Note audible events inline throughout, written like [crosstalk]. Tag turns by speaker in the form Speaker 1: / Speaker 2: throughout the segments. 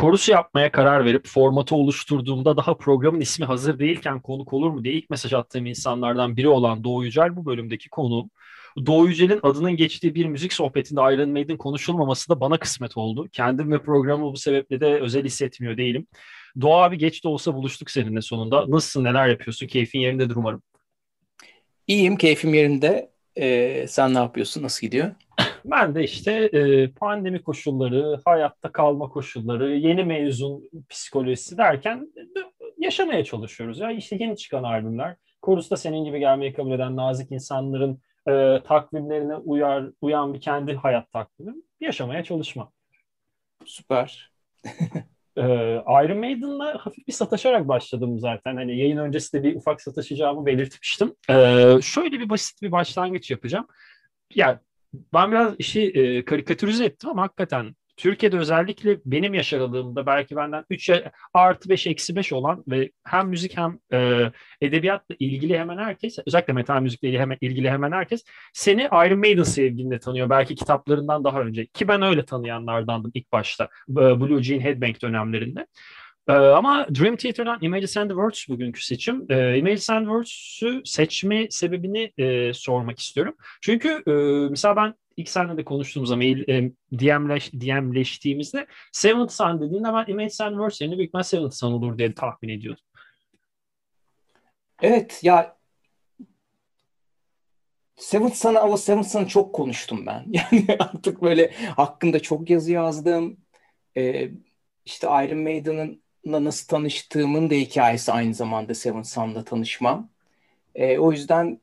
Speaker 1: korusu yapmaya karar verip formatı oluşturduğumda daha programın ismi hazır değilken konuk olur mu diye ilk mesaj attığım insanlardan biri olan Doğu Yücel bu bölümdeki konuğum. Doğu Yücel'in adının geçtiği bir müzik sohbetinde Iron Maiden konuşulmaması da bana kısmet oldu. Kendim ve programı bu sebeple de özel hissetmiyor değilim. Doğu abi geç de olsa buluştuk seninle sonunda. Nasılsın, neler yapıyorsun? Keyfin yerindedir umarım.
Speaker 2: İyiyim, keyfim yerinde. Ee, sen ne yapıyorsun? Nasıl gidiyor?
Speaker 1: Ben de işte e, pandemi koşulları, hayatta kalma koşulları, yeni mezun psikolojisi derken yaşamaya çalışıyoruz. Ya işte yeni çıkan albümler. Korus'ta senin gibi gelmeyi kabul eden nazik insanların e, takvimlerine uyar, uyan bir kendi hayat takvimi yaşamaya çalışma.
Speaker 2: Süper.
Speaker 1: e, Iron Maiden'la hafif bir sataşarak başladım zaten. Hani yayın öncesinde bir ufak sataşacağımı belirtmiştim. E, şöyle bir basit bir başlangıç yapacağım. Yani ben biraz işi e, karikatürize ettim ama hakikaten Türkiye'de özellikle benim yaş aralığımda belki benden 3 artı 5 eksi 5 olan ve hem müzik hem e, edebiyatla ilgili hemen herkes özellikle metal müzikle hemen, ilgili hemen herkes seni Iron Maiden sevginle tanıyor. Belki kitaplarından daha önce ki ben öyle tanıyanlardandım ilk başta Blue Jean Headbang dönemlerinde. Ee, ama Dream Theater'dan Images and Words bugünkü seçim. Ee, Images and Words'ü seçme sebebini e, sormak istiyorum. Çünkü e, mesela ben ilk seninle de konuştuğumuzda mail e, DM'leş, DM'leştiğimizde Seventh Son dediğinde ben Images and Words yerine büyük ihtimal Seventh Son olur diye tahmin ediyordum.
Speaker 2: Evet ya Seventh Son ama Seventh Son'ı çok konuştum ben. [laughs] Yani artık böyle hakkında çok yazı yazdım. Ee, işte Iron Maiden'ın nasıl tanıştığımın da hikayesi aynı zamanda Seven Sun'la tanışmam. E, o yüzden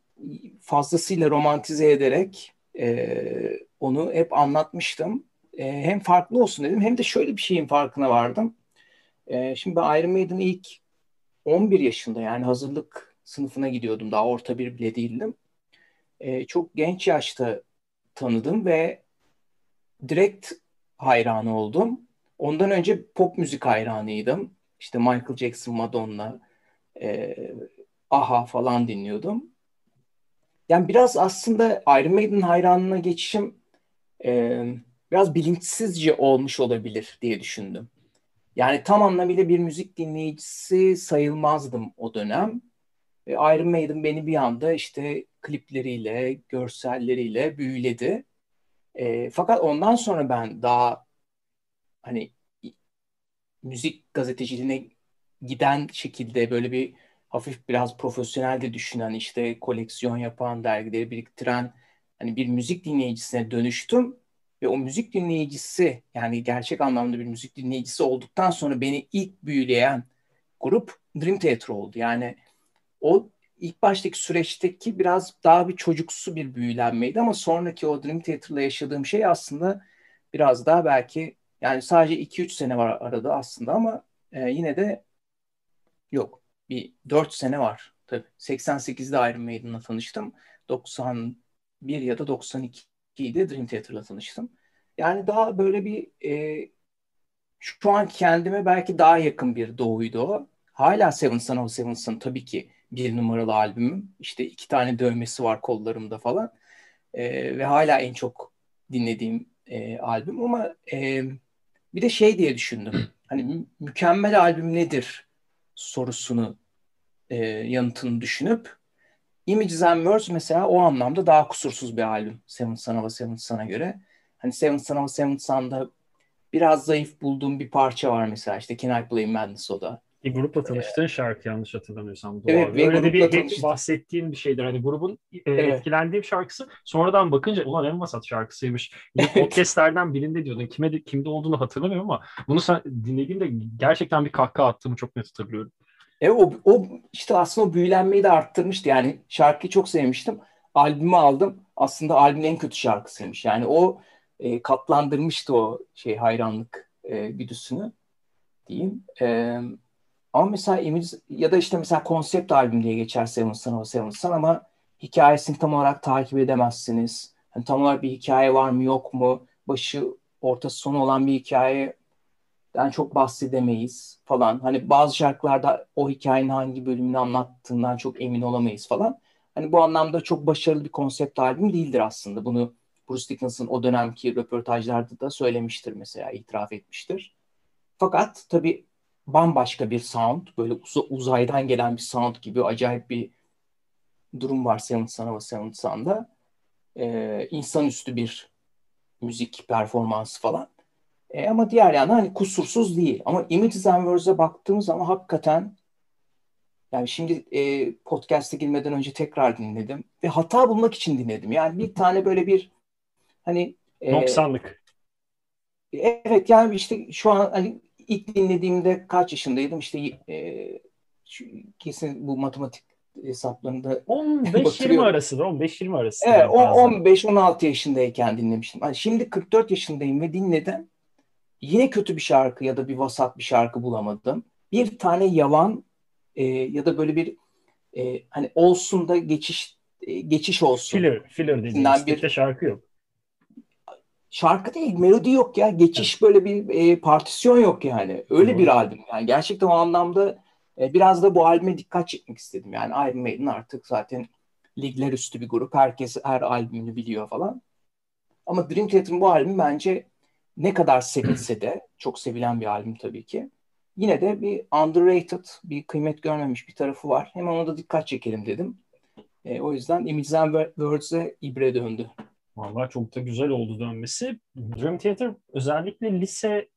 Speaker 2: fazlasıyla romantize ederek e, onu hep anlatmıştım. E, hem farklı olsun dedim hem de şöyle bir şeyin farkına vardım. E, şimdi ben Iron Maiden ilk 11 yaşında yani hazırlık sınıfına gidiyordum. Daha orta bir bile değildim. E, çok genç yaşta tanıdım ve direkt hayranı oldum. Ondan önce pop müzik hayranıydım. İşte Michael Jackson, Madonna, e, Aha falan dinliyordum. Yani biraz aslında Iron Maiden hayranına geçişim e, biraz bilinçsizce olmuş olabilir diye düşündüm. Yani tam anlamıyla bir müzik dinleyicisi sayılmazdım o dönem. E, Iron Maiden beni bir anda işte klipleriyle, görselleriyle büyüledi. E, fakat ondan sonra ben daha hani müzik gazeteciliğine giden şekilde böyle bir hafif biraz profesyonel de düşünen işte koleksiyon yapan dergileri biriktiren hani bir müzik dinleyicisine dönüştüm ve o müzik dinleyicisi yani gerçek anlamda bir müzik dinleyicisi olduktan sonra beni ilk büyüleyen grup Dream Theater oldu. Yani o ilk baştaki süreçteki biraz daha bir çocuksu bir büyülenmeydi ama sonraki o Dream Theater'la yaşadığım şey aslında biraz daha belki yani sadece 2-3 sene var arada aslında ama e, yine de yok. Bir 4 sene var. Tabii 88'de Iron Maiden'la tanıştım. 91 ya da 92'de Dream Theater'la tanıştım. Yani daha böyle bir e, şu an kendime belki daha yakın bir doğuydu o. Hala Seven Son of Seven Son tabii ki bir numaralı albümüm. İşte iki tane dövmesi var kollarımda falan. E, ve hala en çok dinlediğim e, albüm ama e, bir de şey diye düşündüm. [clears throat] Hani mükemmel albüm nedir sorusunu e, yanıtını düşünüp Images and Words mesela o anlamda daha kusursuz bir albüm Seven Son of Seven Son'a göre. Hani Seven Son of Seven Son'da biraz zayıf bulduğum bir parça var mesela işte Can I Play Madness o da.
Speaker 1: Bir grupla tanıştığın ee, şarkı yanlış hatırlamıyorsam. Doğru. Evet, Öyle de bir, bir bahsettiğin bir şeydir. Hani grubun e, evet. etkilendiğim şarkısı sonradan bakınca ulan en vasat şarkısıymış. İlk podcastlerden birinde diyordun. Kime kimde olduğunu hatırlamıyorum ama bunu sen dinlediğimde gerçekten bir kahkaha attığımı çok net hatırlıyorum.
Speaker 2: Evet o, o işte aslında o büyülenmeyi de arttırmıştı. Yani şarkıyı çok sevmiştim. Albümü aldım. Aslında albümün en kötü şarkısıymış. Yani o e, katlandırmıştı o şey hayranlık e, güdüsünü diyeyim. E, ama mesela image ya da işte mesela konsept albüm diye geçer Seven Son Seven Son ama hikayesini tam olarak takip edemezsiniz. Yani tam olarak bir hikaye var mı yok mu? Başı ortası sonu olan bir hikayeden çok bahsedemeyiz falan. Hani bazı şarkılarda o hikayenin hangi bölümünü anlattığından çok emin olamayız falan. Hani bu anlamda çok başarılı bir konsept albüm değildir aslında. Bunu Bruce Dickinson o dönemki röportajlarda da söylemiştir mesela, itiraf etmiştir. Fakat tabii bambaşka bir sound, böyle uz- uzaydan gelen bir sound gibi acayip bir durum var Seventh a Seventh Son'da. Ee, insanüstü bir müzik performansı falan. E, ama diğer yandan hani kusursuz değil. Ama Images and Words'e baktığımız zaman hakikaten yani şimdi e, podcast'e girmeden önce tekrar dinledim ve hata bulmak için dinledim. Yani bir tane böyle bir hani
Speaker 1: e, 90'lık.
Speaker 2: Evet yani işte şu an hani ilk dinlediğimde kaç yaşındaydım işte e, şu, kesin bu matematik hesaplarında [laughs]
Speaker 1: 15-20 arasıdır 15-20 arası.
Speaker 2: Evet 15-16 yaşındayken dinlemiştim. Yani şimdi 44 yaşındayım ve dinledim. Yine kötü bir şarkı ya da bir vasat bir şarkı bulamadım. Bir tane yalan e, ya da böyle bir e, hani olsun da geçiş e, geçiş olsun.
Speaker 1: Filler, filler dediğimiz bir şarkı yok.
Speaker 2: Şarkı değil, melodi yok ya. Geçiş böyle bir e, partisyon yok yani. Öyle Doğru. bir albüm. Yani gerçekten o anlamda e, biraz da bu albüme dikkat çekmek istedim. Yani Iron Maiden artık zaten ligler üstü bir grup. Herkes her albümünü biliyor falan. Ama Dream Theater'ın bu albüm bence ne kadar sevilse de çok sevilen bir albüm tabii ki. Yine de bir underrated, bir kıymet görmemiş bir tarafı var. Hemen ona da dikkat çekelim dedim. E, o yüzden Images and Words'e ibre döndü.
Speaker 1: Vallahi çok da güzel oldu dönmesi. Dream Theater özellikle lise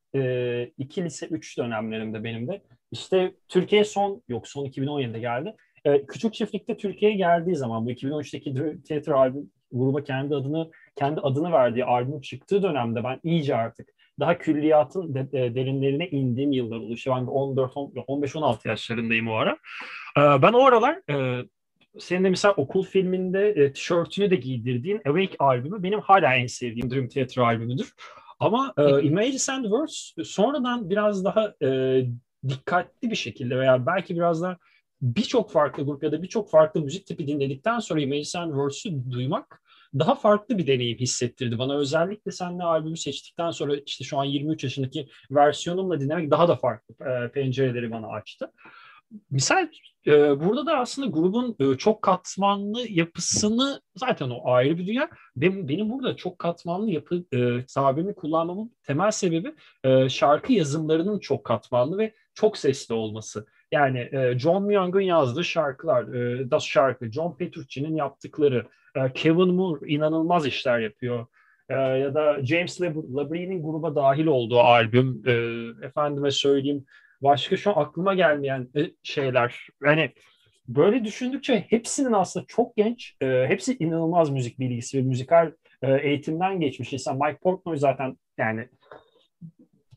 Speaker 1: 2, e, lise 3 dönemlerimde benim de. İşte Türkiye son, yok son 2017'de geldi. E, Küçük Çiftlik'te Türkiye'ye geldiği zaman bu 2013'teki Dream Theater albüm gruba kendi adını kendi adını verdiği albüm çıktığı dönemde ben iyice artık daha külliyatın de, de, derinlerine indiğim yıllar. İşte ben 14 15-16 yaşlarındayım o ara. Ee, ben o aralar e, senin de mesela okul filminde e, tişörtünü de giydirdiğin Awake albümü benim hala en sevdiğim Dream Theater albümüdür. Ama e, Images and Words sonradan biraz daha e, dikkatli bir şekilde veya belki biraz daha birçok farklı grup ya da birçok farklı müzik tipi dinledikten sonra Images and Words'ü duymak daha farklı bir deneyim hissettirdi bana. Özellikle seninle albümü seçtikten sonra işte şu an 23 yaşındaki versiyonumla dinlemek daha da farklı e, pencereleri bana açtı. Misal e, burada da aslında grubun e, çok katmanlı yapısını zaten o ayrı bir dünya. Benim, benim burada çok katmanlı yapı e, tabirini kullanmamın temel sebebi e, şarkı yazımlarının çok katmanlı ve çok sesli olması. Yani e, John Myung'un yazdığı şarkılar, e, Das şarkı, John Petrucci'nin yaptıkları, e, Kevin Moore inanılmaz işler yapıyor. E, ya da James Labrie'nin gruba dahil olduğu albüm, e, efendime söyleyeyim, başka şu an aklıma gelmeyen e, şeyler. Yani böyle düşündükçe hepsinin aslında çok genç, e, hepsi inanılmaz müzik bilgisi ve müzikal e, eğitimden geçmiş insan. Mike Portnoy zaten yani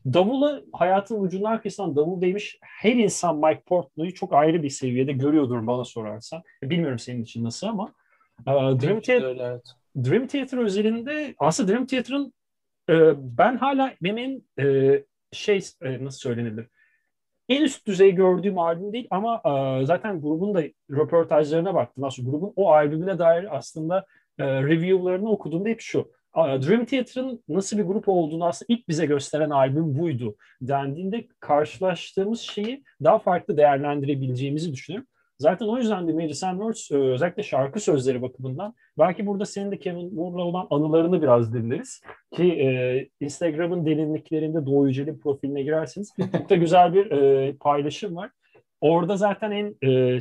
Speaker 1: davula hayatın ucundan kesilen davul değmiş her insan Mike Portnoy'u çok ayrı bir seviyede görüyordur bana sorarsan. Bilmiyorum senin için nasıl ama e, Dream, Theater, öyle, evet. Dream Theater özelinde aslında Dream Theater'ın e, ben hala benim e, şey e, nasıl söylenir en üst düzey gördüğüm albüm değil ama e, zaten grubun da röportajlarına baktım. Aslında grubun o albümüne dair aslında e, review'larını okuduğumda hep şu. Dream Theater'ın nasıl bir grup olduğunu aslında ilk bize gösteren albüm buydu dendiğinde karşılaştığımız şeyi daha farklı değerlendirebileceğimizi düşünüyorum. Zaten o yüzden de Mary Sanders e, özellikle şarkı sözleri bakımından belki burada senin de Kevin Moore'la olan anılarını biraz dinleriz. Ki e, Instagram'ın derinliklerinde Doğu Yücel'in profiline girerseniz [laughs] çok da güzel bir e, paylaşım var. Orada zaten en e,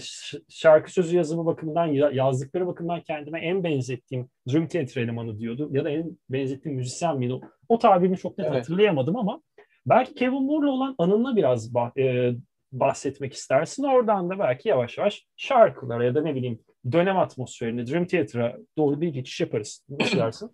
Speaker 1: şarkı sözü yazımı bakımından, yazdıkları bakımından kendime en benzettiğim Dream Theater elemanı diyordu. Ya da en benzettiğim müzisyen miydi? O tabirini çok net evet. hatırlayamadım ama belki Kevin Moore'la olan anına biraz bah, e, bahsetmek istersin. Oradan da belki yavaş yavaş şarkılara ya da ne bileyim dönem atmosferine, Dream Theater'a doğru bir geçiş yaparız. Nasıl [clears throat] dersin?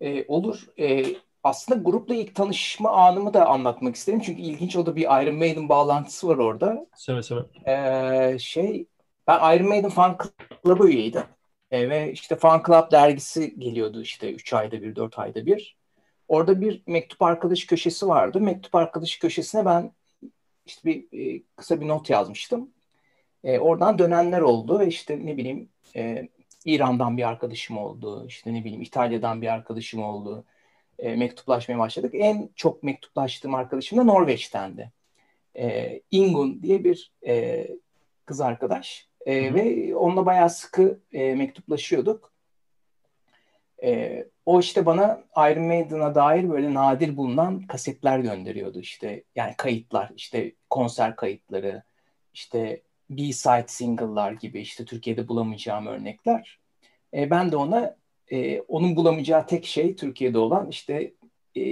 Speaker 2: E, olur. E, aslında grupla ilk tanışma anımı da anlatmak isterim. Çünkü ilginç o da bir Iron Maiden bağlantısı var orada.
Speaker 1: Seve seve.
Speaker 2: Ee, şey, ben Iron Maiden fan club'ı üyeydim. Ee, ve işte fan club dergisi geliyordu işte 3 ayda bir, 4 ayda bir. Orada bir mektup arkadaş köşesi vardı. Mektup arkadaş köşesine ben işte bir e, kısa bir not yazmıştım. E, oradan dönenler oldu ve işte ne bileyim e, İran'dan bir arkadaşım oldu. işte ne bileyim İtalya'dan bir arkadaşım oldu e, mektuplaşmaya başladık. En çok mektuplaştığım arkadaşım da Norveç'tendi. E, Ingun diye bir e, kız arkadaş e, ve onunla bayağı sıkı e, mektuplaşıyorduk. E, o işte bana Iron Maiden'a dair böyle nadir bulunan kasetler gönderiyordu işte. Yani kayıtlar, işte konser kayıtları, işte B-side single'lar gibi işte Türkiye'de bulamayacağım örnekler. E, ben de ona e, onun bulamayacağı tek şey Türkiye'de olan işte e,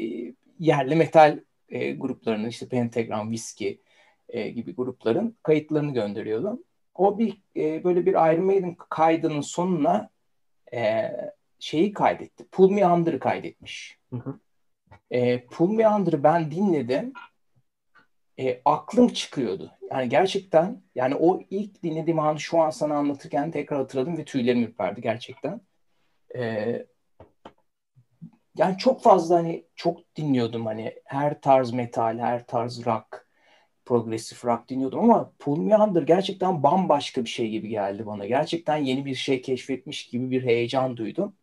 Speaker 2: yerli metal e, gruplarının işte Pentagram, Whiskey e, gibi grupların kayıtlarını gönderiyordum. O bir e, böyle bir Iron Maiden kaydının sonuna e, şeyi kaydetti. Pull Me Under'ı kaydetmiş. Hı hı. E, Pull Me Under'ı ben dinledim. E, aklım çıkıyordu. Yani gerçekten yani o ilk dinlediğim anı şu an sana anlatırken tekrar hatırladım ve tüylerim ürperdi gerçekten. E, yani çok fazla hani çok dinliyordum hani her tarz metal, her tarz rock, progresif rock dinliyordum ama Pull Me Under gerçekten bambaşka bir şey gibi geldi bana. Gerçekten yeni bir şey keşfetmiş gibi bir heyecan duydum.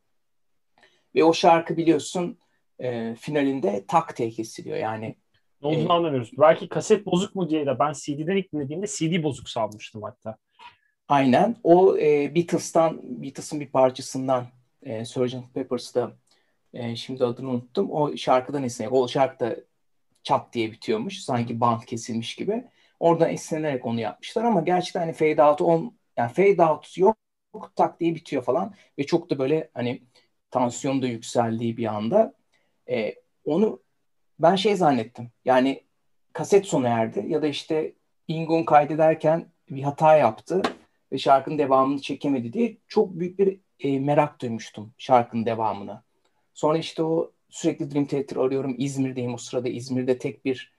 Speaker 2: Ve o şarkı biliyorsun e, finalinde tak diye kesiliyor. Yani
Speaker 1: ne olduğunu e, anlamıyoruz. Belki kaset bozuk mu diye de ben CD'den ilk dinlediğimde CD bozuk sanmıştım hatta.
Speaker 2: Aynen. O e, Beatles'tan, Beatles'ın bir parçasından e, Sgt. Peppers'ta e, şimdi adını unuttum. O şarkıdan esinlenerek. O şarkı da çat diye bitiyormuş. Sanki bant kesilmiş gibi. Oradan esinlenerek onu yapmışlar ama gerçekten hani fade out on yani fade out yok tak diye bitiyor falan ve çok da böyle hani tansiyon da yükseldiği bir anda e, onu ben şey zannettim. Yani kaset sona erdi ya da işte Ingun kaydederken bir hata yaptı ve şarkının devamını çekemedi diye çok büyük bir e, merak duymuştum şarkının devamına. Sonra işte o sürekli Dream Theater arıyorum. İzmir'deyim o sırada. İzmir'de tek bir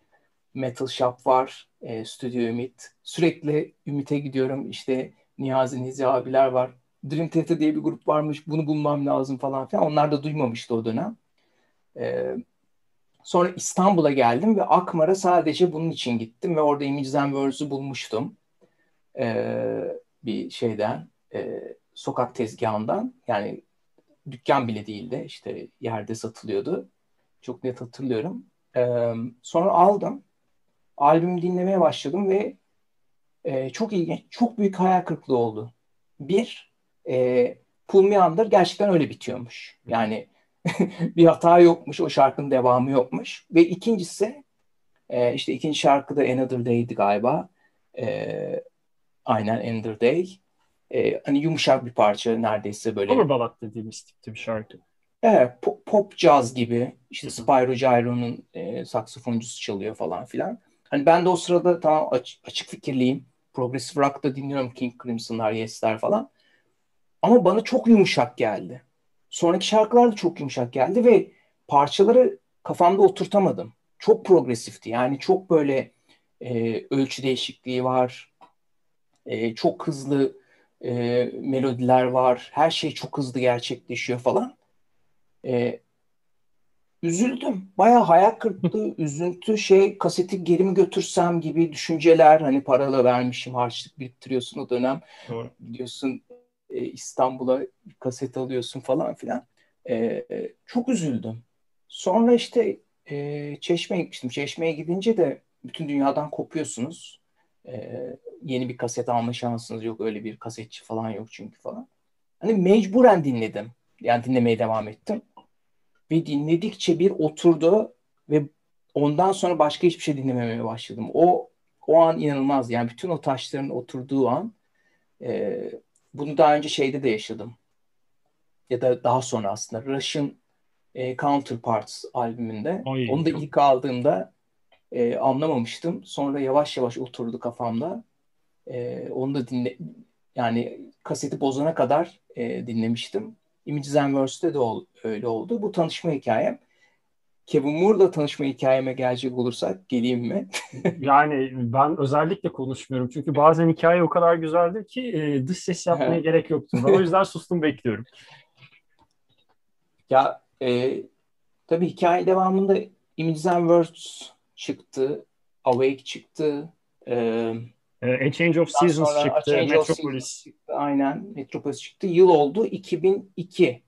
Speaker 2: metal shop var. E, Stüdyo Ümit. Sürekli Ümit'e gidiyorum. İşte Niyazi Nizi abiler var. Dream Theater diye bir grup varmış. Bunu bulmam lazım falan filan. Onlar da duymamıştı o dönem. E, sonra İstanbul'a geldim ve Akmar'a sadece bunun için gittim ve orada Images and bulmuştum. E, bir şeyden. E, sokak tezgahından. Yani dükkan bile değildi. İşte yerde satılıyordu. Çok net hatırlıyorum. Ee, sonra aldım. Albümü dinlemeye başladım ve e, çok ilginç, çok büyük hayal kırıklığı oldu. Bir, e, Pull Me Under gerçekten öyle bitiyormuş. Yani [laughs] bir hata yokmuş, o şarkının devamı yokmuş. Ve ikincisi, e, işte ikinci şarkı da Another Day'di galiba. E, aynen Another Day e, hani yumuşak bir parça neredeyse böyle.
Speaker 1: Power ballad dediğimiz tipte bir şarkı.
Speaker 2: Evet, pop, pop jazz gibi. İşte Spyro Gyro'nun e, saksafoncusu çalıyor falan filan. Hani ben de o sırada tamam aç, açık fikirliyim. Progressive rock da dinliyorum King Crimson'lar, Yes'ler falan. Ama bana çok yumuşak geldi. Sonraki şarkılar da çok yumuşak geldi ve parçaları kafamda oturtamadım. Çok progresifti. Yani çok böyle e, ölçü değişikliği var. E, çok hızlı e, melodiler var. Her şey çok hızlı gerçekleşiyor falan. E, üzüldüm. Baya hayal kırıklığı, [laughs] üzüntü, şey kaseti geri mi götürsem gibi düşünceler. Hani paralı vermişim, harçlık biriktiriyorsun o dönem. Doğru. Gidiyorsun e, İstanbul'a kaset alıyorsun falan filan. E, çok üzüldüm. Sonra işte e, Çeşme'ye gitmiştim. Çeşme'ye gidince de bütün dünyadan kopuyorsunuz. E, yeni bir kaset alma şansınız yok. Öyle bir kasetçi falan yok çünkü falan. Hani mecburen dinledim. Yani dinlemeye devam ettim. Ve dinledikçe bir oturdu ve ondan sonra başka hiçbir şey dinlememeye başladım. O o an inanılmaz. Yani bütün o taşların oturduğu an e, bunu daha önce şeyde de yaşadım. Ya da daha sonra aslında Rush'ın e, Counterparts albümünde. Ay, Onu da çok... ilk aldığımda e, anlamamıştım. Sonra yavaş yavaş oturdu kafamda. E, onu da dinle yani kaseti bozana kadar e, dinlemiştim. Images and Words'te de ol, öyle oldu. Bu tanışma hikayem. Kevin Moore'la tanışma hikayeme gelecek olursak geleyim mi? [laughs]
Speaker 1: yani ben özellikle konuşmuyorum. Çünkü bazen hikaye o kadar güzeldir ki e, dış ses yapmaya gerek yoktur. Ben o yüzden sustum bekliyorum.
Speaker 2: Ya e, tabii hikaye devamında Images and Words çıktı. Awake çıktı.
Speaker 1: E, A Change of Seasons çıktı. Metropolis.
Speaker 2: çıktı. Aynen. Metropolis çıktı. Yıl oldu 2002.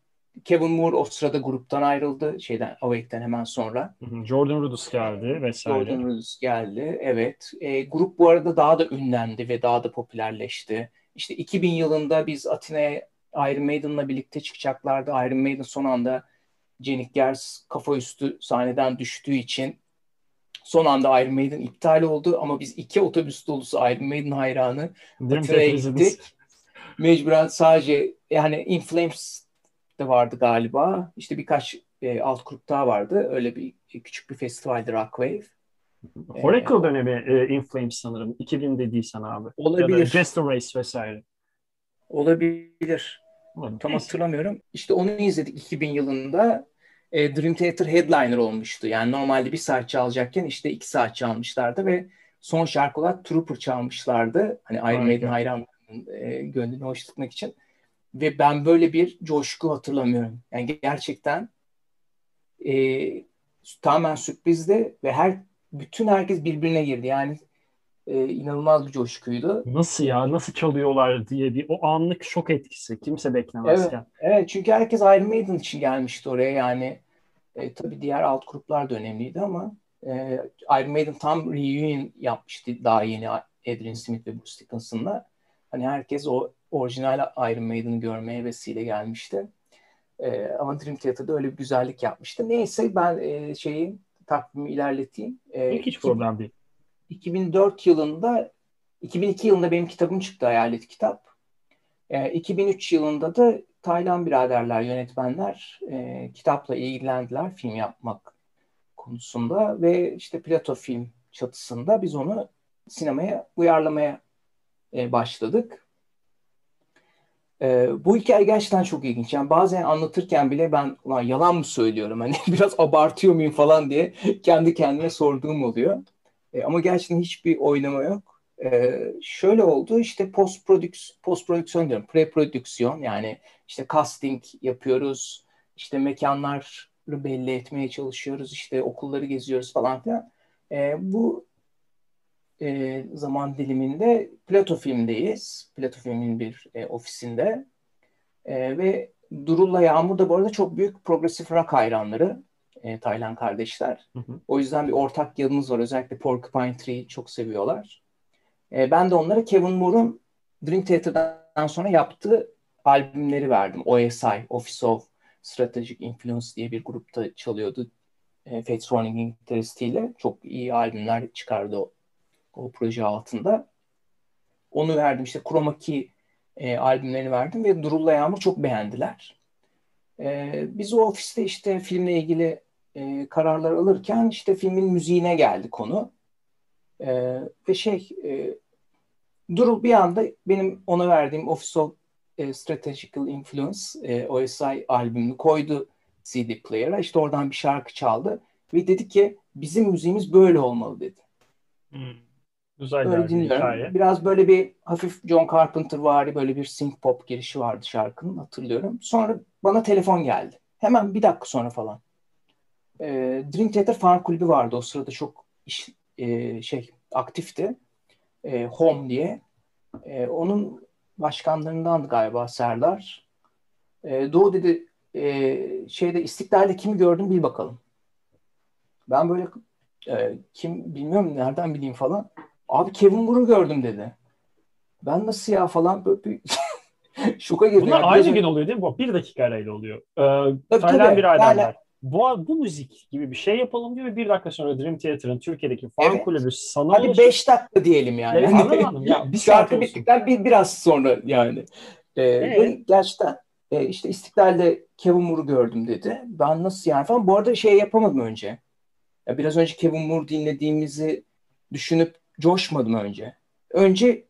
Speaker 2: Kevin Moore o sırada gruptan ayrıldı. Şeyden Awake'den hemen sonra.
Speaker 1: Jordan Rudess geldi vesaire.
Speaker 2: Jordan Rudess geldi. Evet. E, grup bu arada daha da ünlendi ve daha da popülerleşti. İşte 2000 yılında biz Atina'ya Iron Maiden'la birlikte çıkacaklardı. Iron Maiden son anda Janik Gers kafa üstü sahneden düştüğü için son anda Iron Maiden iptal oldu ama biz iki otobüs dolusu Iron Maiden hayranı Atina'ya gittik. Mecburen sadece yani In Flames de vardı galiba. İşte birkaç e, alt grup daha vardı. Öyle bir küçük bir festivaldi Rockwave.
Speaker 1: Oracle ee, dönemi e, In Flames sanırım. 2000 dediysen abi.
Speaker 2: Olabilir.
Speaker 1: Ya da Jester Race vesaire.
Speaker 2: Olabilir. Olabilir. Tam hatırlamıyorum. İşte onu izledik 2000 yılında. E, Dream Theater headliner olmuştu. Yani normalde bir saat çalacakken işte iki saat çalmışlardı ve son şarkı olarak Trooper çalmışlardı. Hani Iron Maiden hayranlarının e, gönlünü hoş tutmak için. Ve ben böyle bir coşku hatırlamıyorum. Yani gerçekten e, tamamen sürprizdi ve her bütün herkes birbirine girdi. Yani e, inanılmaz bir coşkuydu.
Speaker 1: Nasıl ya? Nasıl çalıyorlar diye bir o anlık şok etkisi. Kimse beklemezken.
Speaker 2: Evet, evet çünkü herkes Iron Maiden için gelmişti oraya. Yani e, tabii diğer alt gruplar da önemliydi ama e, Iron Maiden tam reunion yapmıştı daha yeni Adrian Smith ve Bruce Dickinson'la. Hani herkes o orijinal Iron Maiden'ı görmeye vesile gelmişti. E, ama Dream Theater'da öyle bir güzellik yapmıştı. Neyse ben e, şeyi takvimi ilerleteyim.
Speaker 1: E, hiç problem değil.
Speaker 2: 2004 yılında 2002 yılında benim kitabım çıktı Hayalet Kitap. E, 2003 yılında da Taylan biraderler, yönetmenler e, kitapla ilgilendiler film yapmak konusunda ve işte Plato film çatısında biz onu sinemaya uyarlamaya e, başladık. E, bu hikaye gerçekten çok ilginç. Yani bazen anlatırken bile ben ulan yalan mı söylüyorum hani [laughs] biraz abartıyor muyum falan diye kendi kendime sorduğum oluyor. E, ama gerçekten hiçbir oynama yok. E, şöyle oldu işte post prodüksiyon, post prodüksiyon diyorum, pre prodüksiyon yani işte casting yapıyoruz, işte mekanları belli etmeye çalışıyoruz, işte okulları geziyoruz falan filan. E, bu e, zaman diliminde Plato Film'deyiz. Plato Film'in bir e, ofisinde. E, ve Durul'la Yağmur da bu arada çok büyük progresif rock hayranları. E, Taylan kardeşler. Hı hı. O yüzden bir ortak yanımız var. Özellikle Porcupine Tree'yi çok seviyorlar. E, ben de onlara Kevin Moore'un Dream Theater'dan sonra yaptığı albümleri verdim. OSI, Office of Strategic Influence diye bir grupta çalıyordu. E, Fates Warning'in gitaristiyle. Çok iyi albümler çıkardı o proje altında. Onu verdim işte Chroma Key e, albümlerini verdim ve Durul'la Yağmur çok beğendiler. E, biz o ofiste işte filmle ilgili e, kararlar alırken işte filmin müziğine geldi konu. E, ve şey e, Durul bir anda benim ona verdiğim Office of Strategical Influence e, OSI albümünü koydu CD player'a. İşte oradan bir şarkı çaldı ve dedi ki bizim müziğimiz böyle olmalı dedi. Hmm.
Speaker 1: Güzel böyle dinliyorum. Hikaye.
Speaker 2: Biraz böyle bir hafif John Carpenter vari böyle bir synth pop girişi vardı şarkının hatırlıyorum. Sonra bana telefon geldi. Hemen bir dakika sonra falan. E, Dream Theater fan kulübü vardı o sırada çok iş, e, şey aktifti. E, Home diye. E, onun başkanlarından galiba Serdar. E, Doğu dedi e, şeyde İstiklal'de kimi gördüm bil bakalım. Ben böyle e, kim bilmiyorum nereden bileyim falan. Abi Kevin Moore'u gördüm dedi. Ben nasıl ya falan böyle bir [laughs] şoka girdim.
Speaker 1: Bunlar yani. aynı gün oluyor değil mi? Bu bir dakika arayla oluyor. Ee, tabii, tabii. bir adamlar. Yani... Bu, bu müzik gibi bir şey yapalım diyor ve bir dakika sonra Dream Theater'ın Türkiye'deki fan evet. kulübü sana
Speaker 2: Hadi ulaşır. beş dakika diyelim yani.
Speaker 1: Evet, anladım. Ya,
Speaker 2: bir şarkı bittikten bir, biraz sonra yani. Ee, evet. Gerçekten e, işte İstiklal'de Kevin Moore'u gördüm dedi. Ben nasıl yani falan. Bu arada şey yapamadım önce. Ya biraz önce Kevin Moore dinlediğimizi düşünüp coşmadım önce. Önce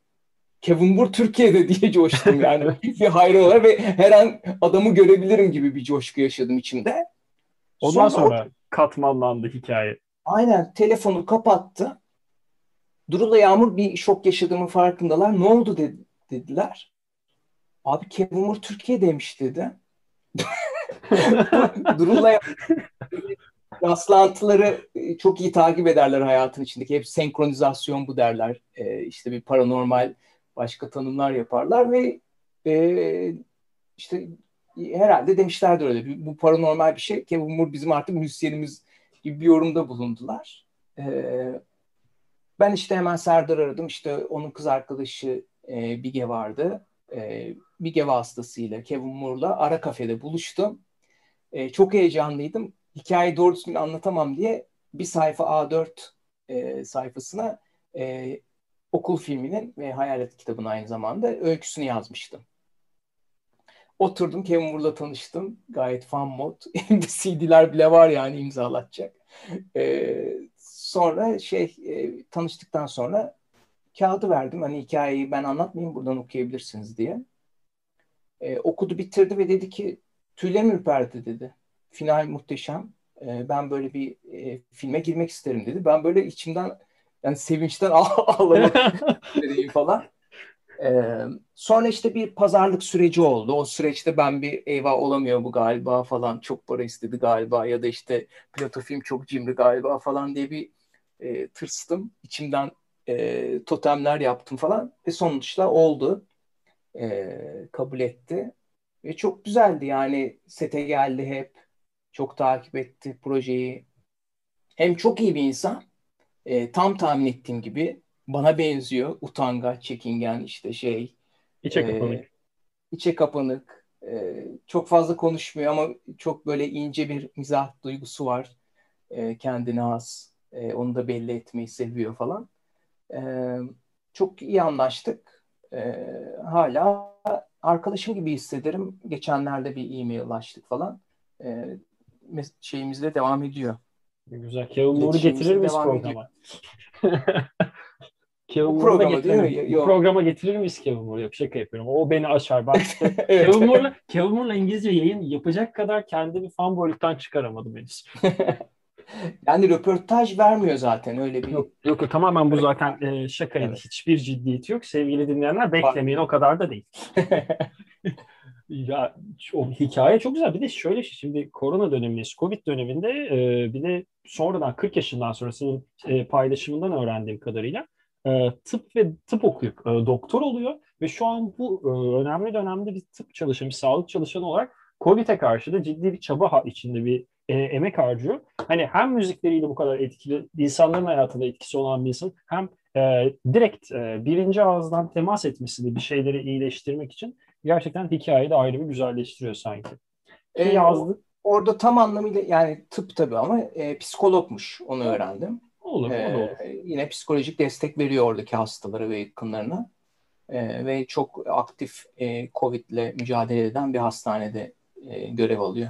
Speaker 2: Kevin Moore Türkiye'de diye [laughs] coştum yani. bir hayran olarak ve her an adamı görebilirim gibi bir coşku yaşadım içimde.
Speaker 1: Ondan sonra, sonra o... katmanlandı hikaye.
Speaker 2: Aynen telefonu kapattı. Durul'la Yağmur bir şok yaşadığımın farkındalar. Ne oldu dedi, dediler. Abi Kevin Moore Türkiye'deymiş dedi. [laughs] Durul'la Yağmur rastlantıları e, çok iyi takip ederler hayatın içindeki. Hep senkronizasyon bu derler. E, işte bir paranormal başka tanımlar yaparlar ve e, işte herhalde demişlerdir öyle. Bu paranormal bir şey. Kevin Moore bizim artık müzisyenimiz gibi bir yorumda bulundular. E, ben işte hemen Serdar aradım. İşte onun kız arkadaşı e, Bige vardı. E, Bige vasıtasıyla Kevin Moore'la ara kafede buluştum. E, çok heyecanlıydım. Hikayeyi doğru düzgün anlatamam diye bir sayfa A4 e, sayfasına e, okul filminin ve Hayalet kitabının aynı zamanda öyküsünü yazmıştım. Oturdum Kevin Moore'la tanıştım. Gayet fan mod. [laughs] Elimde CD'ler bile var yani imzalatacak. Ee, sonra şey e, tanıştıktan sonra kağıdı verdim. Hani hikayeyi ben anlatmayayım buradan okuyabilirsiniz diye. Ee, okudu bitirdi ve dedi ki tüylerim ürperdi dedi. Final muhteşem. Ee, ben böyle bir e, filme girmek isterim dedi. Ben böyle içimden yani sevinçten [laughs] ağlamak [laughs] falan. Ee, sonra işte bir pazarlık süreci oldu. O süreçte ben bir eyvah olamıyor bu galiba falan çok para istedi galiba ya da işte Plato film çok cimri galiba falan diye bir e, tırstım. İçimden e, totemler yaptım falan ve sonuçta oldu. E, kabul etti. Ve çok güzeldi yani sete geldi hep. Çok takip etti projeyi. Hem çok iyi bir insan. E, tam tahmin ettiğim gibi bana benziyor. Utangaç, çekingen işte şey.
Speaker 1: İçe kapanık. E,
Speaker 2: içe kapanık. E, çok fazla konuşmuyor ama çok böyle ince bir mizah duygusu var. E, kendine has. E, onu da belli etmeyi seviyor falan. E, çok iyi anlaştık. E, hala arkadaşım gibi hissederim. Geçenlerde bir e-mail açtık falan. E, şeyimizde devam ediyor.
Speaker 1: Güzel. Kevin Moore'u getirir miyiz programa? [laughs] Kevin
Speaker 2: bu programa değil mi?
Speaker 1: Bu programa getirir miyiz Kevin Moore'u? Yok şaka yapıyorum. O beni aşar. Ben [laughs] işte evet. Kevin Moore'la Kevin Moore'la İngilizce yayın yapacak kadar kendimi fanboylikten çıkaramadım henüz. [laughs]
Speaker 2: yani röportaj vermiyor zaten öyle bir.
Speaker 1: Yok, yok tamamen bu zaten e, şakaydı. Evet. Hiçbir ciddiyeti yok. Sevgili dinleyenler beklemeyin o kadar da değil. Ya o hikaye çok güzel. Bir de şöyle şimdi korona dönemindeyiz. Covid döneminde e, bir de sonradan 40 yaşından sonra senin e, paylaşımından öğrendiğim kadarıyla e, tıp ve tıp okuyup e, doktor oluyor ve şu an bu e, önemli dönemde bir tıp çalışanı, bir sağlık çalışanı olarak COVID'e karşı da ciddi bir çaba içinde bir e, emek harcıyor. Hani hem müzikleriyle bu kadar etkili, insanların hayatında etkisi olan bir insan hem e, direkt e, birinci ağızdan temas etmesini bir şeyleri iyileştirmek için gerçekten hikayeyi de ayrı bir güzelleştiriyor sanki.
Speaker 2: E, yazdı. Orada tam anlamıyla yani tıp tabii ama e, psikologmuş onu öğrendim.
Speaker 1: Olur, ee, olur.
Speaker 2: Yine psikolojik destek veriyor oradaki hastalara ve yakınlarına. Ee, ve çok aktif e, Covid ile mücadele eden bir hastanede e, görev alıyor.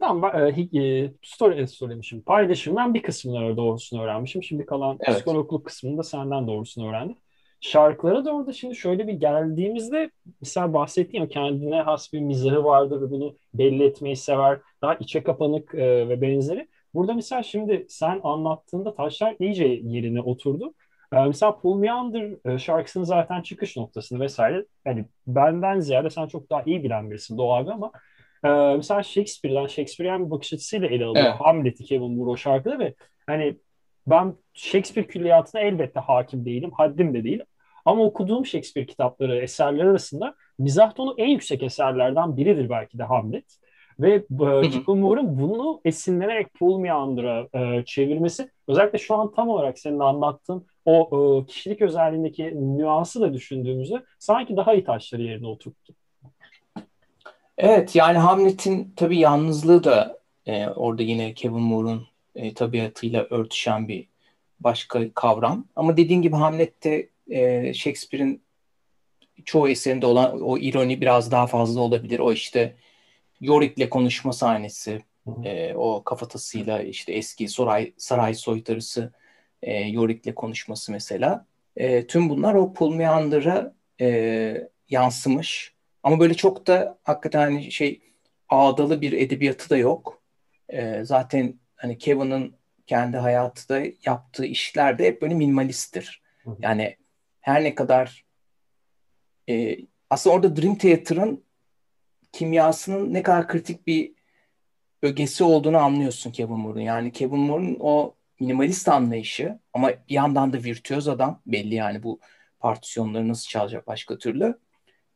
Speaker 1: Tamam, e, e, story söylemişim. Paylaşımdan bir kısmını doğrusunu öğrenmişim. Şimdi kalan evet. psikologluk kısmını da senden doğrusunu öğrendim. Şarkılara doğru da şimdi şöyle bir geldiğimizde mesela bahsettiğim ya kendine has bir mizahı vardır ve bunu belli etmeyi sever. Daha içe kapanık e, ve benzeri. Burada mesela şimdi sen anlattığında taşlar iyice yerine oturdu. Ee, mesela Pull Me Under e, şarkısının zaten çıkış noktasını vesaire yani benden ziyade sen çok daha iyi bilen birisin Doğu abi ama e, mesela Shakespeare'den Shakespearean bir bakış açısıyla ele alıyor evet. Hamlet'i Kevin Moore o şarkıda ve hani ben Shakespeare külliyatına elbette hakim değilim, haddim de değil. Ama okuduğum Shakespeare kitapları, eserler arasında mizah tonu en yüksek eserlerden biridir belki de Hamlet. Ve e, Chico Moore'un bunu esinlenerek Pull Me Under'a e, çevirmesi özellikle şu an tam olarak senin anlattığın o e, kişilik özelliğindeki nüansı da düşündüğümüzde sanki daha iyi taşları yerine oturttu.
Speaker 2: Evet yani Hamlet'in tabii yalnızlığı da e, orada yine Kevin Moore'un e, tabiatıyla örtüşen bir başka kavram. Ama dediğin gibi Hamlet'te e, Shakespeare'in çoğu eserinde olan o ironi biraz daha fazla olabilir. O işte Yorick'le konuşma sahnesi, e, o kafatasıyla işte eski saray, saray soytarısı e, Yorick'le konuşması mesela. E, tüm bunlar o Paul Meander'a e, yansımış. Ama böyle çok da hakikaten hani şey ağdalı bir edebiyatı da yok. E, zaten hani Kevin'ın kendi hayatı da yaptığı işler de hep böyle minimalisttir. Yani her ne kadar e, aslında orada Dream Theater'ın kimyasının ne kadar kritik bir ögesi olduğunu anlıyorsun Kevin Moore'un. Yani Kevin Moore'un o minimalist anlayışı ama bir yandan da virtüöz adam belli yani bu partisyonları nasıl çalacak başka türlü.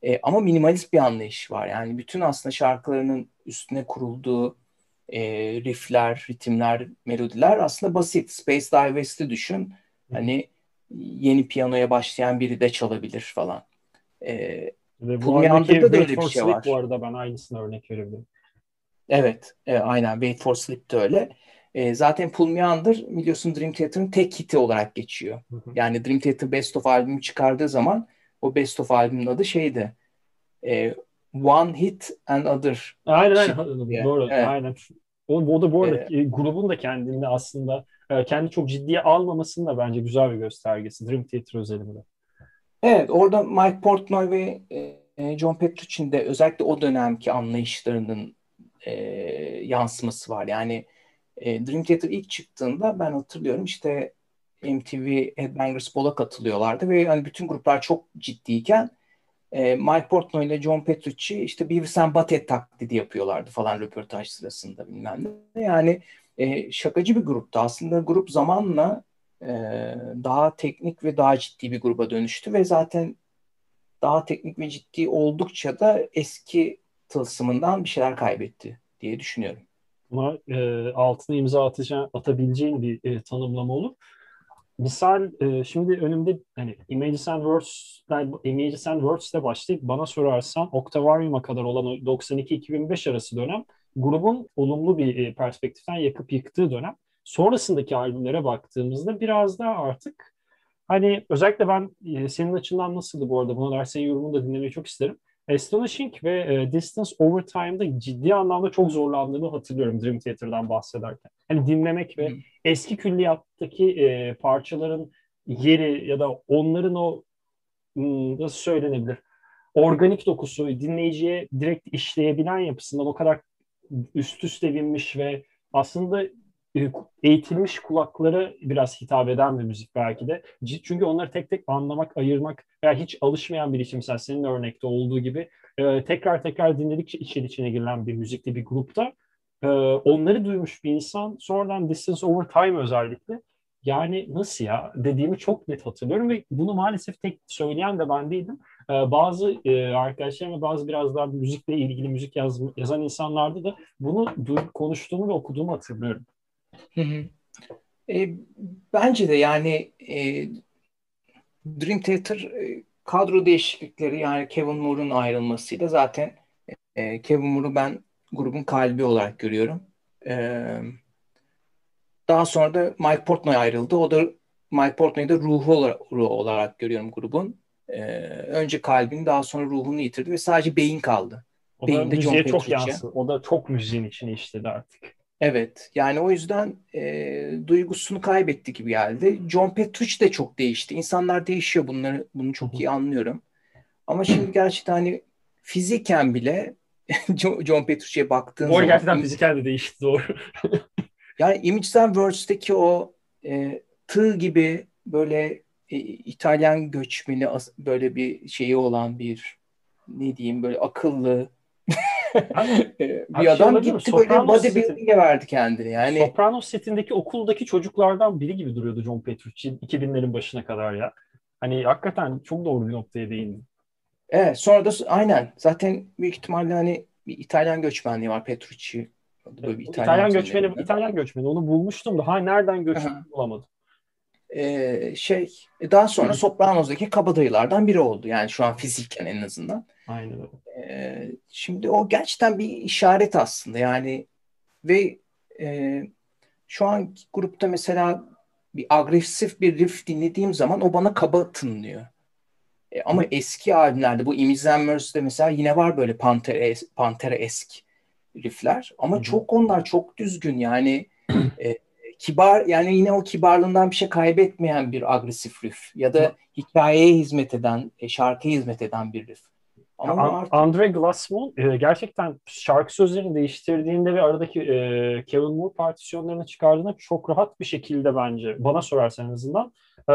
Speaker 2: E, ama minimalist bir anlayış var. Yani bütün aslında şarkılarının üstüne kurulduğu e, riffler, ritimler, melodiler aslında basit. Space Dive West'i düşün. Hani yeni piyanoya başlayan biri de çalabilir falan. E,
Speaker 1: ve bu aradaki da öyle bir şey var. Bu arada ben aynısını örnek verebilirim.
Speaker 2: Evet, e, aynen. Wait for Sleep de öyle. E, zaten Pull Me Under biliyorsun Dream Theater'ın tek hiti olarak geçiyor. Hı hı. Yani Dream Theater Best of albümü çıkardığı zaman o Best of albümün adı şeydi. E, One Hit and Other.
Speaker 1: Aynen aynen. Doğru. Evet. Aynen. O, o da bu arada ee, grubun da kendini aslında kendi çok ciddiye almamasının da bence güzel bir göstergesi Dream Theater özelinde.
Speaker 2: Evet orada Mike Portnoy ve e, John Petrucci'nin de özellikle o dönemki anlayışlarının e, yansıması var. Yani e, Dream Theater ilk çıktığında ben hatırlıyorum işte MTV Headbangers Ball'a katılıyorlardı ve hani bütün gruplar çok ciddiyken e, Mike Portnoy ile John Petrucci işte Beavis and Butthead taklidi yapıyorlardı falan röportaj sırasında bilmem ne. Yani e, şakacı bir gruptu. Aslında grup zamanla e, daha teknik ve daha ciddi bir gruba dönüştü ve zaten daha teknik ve ciddi oldukça da eski tılsımından bir şeyler kaybetti diye düşünüyorum.
Speaker 1: Ama e, altına imza atacağın, atabileceğin bir e, tanımlama olur misal e, şimdi önümde hani Images and Words Images and Words'te başlayıp bana sorarsan Octavarium'a kadar olan 92-2005 arası dönem grubun olumlu bir e, perspektiften yakıp yıktığı dönem. Sonrasındaki albümlere baktığımızda biraz daha artık hani özellikle ben e, senin açından nasıldı bu arada buna dair senin yorumunu da dinlemeyi çok isterim. Astonishing ve e, Distance Over Time'da ciddi anlamda çok zorlandığımı hatırlıyorum Dream Theater'dan bahsederken. Hani dinlemek ve eski külliyattaki e, parçaların yeri ya da onların o nasıl söylenebilir organik dokusu dinleyiciye direkt işleyebilen yapısından o kadar üst üste binmiş ve aslında e, eğitilmiş kulakları biraz hitap eden bir müzik belki de. Çünkü onları tek tek anlamak, ayırmak veya hiç alışmayan bir için mesela senin örnekte olduğu gibi e, tekrar tekrar dinledikçe için içine girilen bir müzikte bir grupta e, onları duymuş bir insan sonradan Distance Over Time özellikle yani nasıl ya dediğimi çok net hatırlıyorum ve bunu maalesef tek söyleyen de ben değildim. Bazı arkadaşlarım ve bazı biraz daha müzikle ilgili müzik yaz, yazan insanlarda da bunu konuştuğumu ve okuduğumu hatırlıyorum.
Speaker 2: Hı hı. E, bence de yani e, Dream Theater e, kadro değişiklikleri yani Kevin Moore'un ayrılmasıyla zaten e, Kevin Moore'u ben grubun kalbi olarak görüyorum. E, daha sonra da Mike Portnoy ayrıldı. O da Mike Portnoy'u da ruhu olarak, ruhu olarak görüyorum grubun. E, önce kalbini daha sonra ruhunu yitirdi ve sadece beyin kaldı.
Speaker 1: O da Beyinde müziğe John çok yansın. O da çok müziğin içine işledi artık.
Speaker 2: Evet yani o yüzden e, duygusunu kaybetti gibi geldi. John Petrucci de çok değişti. İnsanlar değişiyor bunları bunu çok iyi anlıyorum. Ama şimdi gerçekten hani fiziken bile [laughs] John Petrucci'ye baktığın
Speaker 1: doğru, zaman... gerçekten fiziken de değişti doğru. [laughs]
Speaker 2: yani Images and Words'teki o e, tığ gibi böyle e, İtalyan göçmeni böyle bir şeyi olan bir ne diyeyim böyle akıllı [laughs] bir Abi adam şey gitti böyle bodybuilding'e verdi kendini. Yani
Speaker 1: Sopranos setindeki okuldaki çocuklardan biri gibi duruyordu John Petrucci 2000'lerin başına kadar ya. Hani hakikaten çok doğru bir noktaya değindi.
Speaker 2: Evet sonra da aynen zaten büyük ihtimalle hani bir İtalyan göçmenliği var Petrucci.
Speaker 1: Böyle bir İtalyan, İtalyan göçmeni. İtalyan göçmeni onu bulmuştum da ha nereden göçmeni bulamadım.
Speaker 2: Ee, şey e, daha sonra Sopranos'daki kabadayılardan biri oldu. Yani şu an fiziken en azından.
Speaker 1: Aynen öyle.
Speaker 2: Ee, şimdi o gerçekten bir işaret aslında yani ve e, şu an grupta mesela bir agresif bir riff dinlediğim zaman o bana kaba tınlıyor. E, ama eski albümlerde bu Imizden Mercy'de mesela yine var böyle Pantera, Pantera esk riffler ama Hı-hı. çok onlar çok düzgün yani [clears throat] e, kibar yani yine o kibarlığından bir şey kaybetmeyen bir agresif riff ya da hikayeye hizmet eden, e, şarkıya hizmet eden bir riff.
Speaker 1: Ama artık... Andre Glassman e, gerçekten şarkı sözlerini değiştirdiğinde ve aradaki e, Kevin Moore partisyonlarını çıkardığında çok rahat bir şekilde bence bana sorarsan en azından e,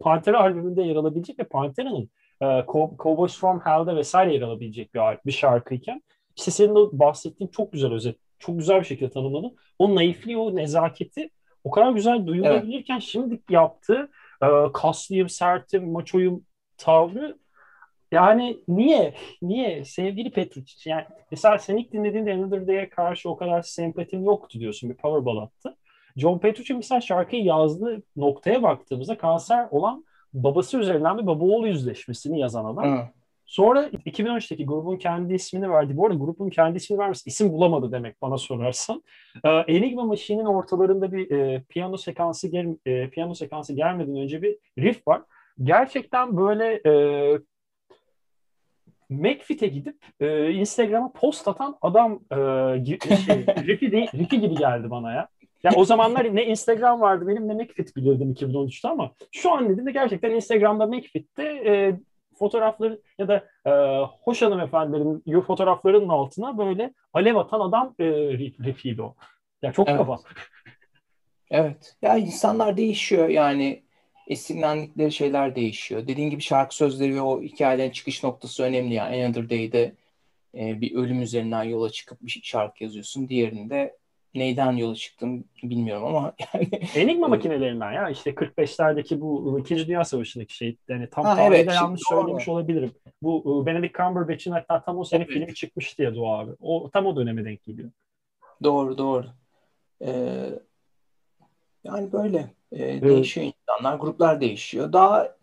Speaker 1: Pantera albümünde yer alabilecek ve Pantera'nın e, Cowboys from Hell'de vesaire yer alabilecek bir, bir şarkıyken işte senin de bahsettiğin çok güzel özet, çok güzel bir şekilde tanımladın. O naifliği, o nezaketi o kadar güzel duyulabilirken evet. şimdi yaptığı e, kaslıyım, sertim, maçoyum tavrı yani niye? Niye? Sevgili Petric. Yani mesela sen ilk dinlediğinde Another Day'e karşı o kadar sempatim yoktu diyorsun. Bir power ballattı. John Petric'in mesela şarkıyı yazdığı noktaya baktığımızda kanser olan babası üzerinden bir baba oğul yüzleşmesini yazan adam. Hı. Sonra 2013'teki grubun kendi ismini verdi. Bu arada grubun kendi ismini vermesi isim bulamadı demek bana sorarsan. Ee, Enigma Machine'in ortalarında bir e, piyano sekansı gel, e, piyano sekansı gelmeden önce bir riff var. Gerçekten böyle e, McFit'e gidip e, Instagram'a post atan adam e, şey, [laughs] Riff'i, de, Riff'i gibi geldi bana ya. Ya o zamanlar ne Instagram vardı benim ne McFit bilirdim 2013'te ama şu an dediğimde gerçekten Instagram'da McFit'te e, fotoğrafları ya da e, hoş hanımefendilerin fotoğraflarının altına böyle alev atan adam e, Riff'iydi o. Ya çok evet. kafa.
Speaker 2: Evet. Ya insanlar değişiyor yani esinlendikleri şeyler değişiyor. Dediğin gibi şarkı sözleri ve o hikayelerin çıkış noktası önemli. Yani Another Day'de e, bir ölüm üzerinden yola çıkıp bir şarkı yazıyorsun. Diğerinde neyden yola çıktım bilmiyorum ama [laughs] yani.
Speaker 1: Enigma makinelerinden ya işte 45'lerdeki bu İkinci Dünya Savaşı'ndaki şey yani tam ha, evet, yanlış doğru. söylemiş olabilirim. Bu Benedict Cumberbatch'in hatta tam o sene evet. filmi çıkmıştı ya Doğa abi. O tam o döneme denk geliyor.
Speaker 2: Doğru doğru. Ee, yani böyle e, evet. değişiyor insanlar, gruplar değişiyor. Daha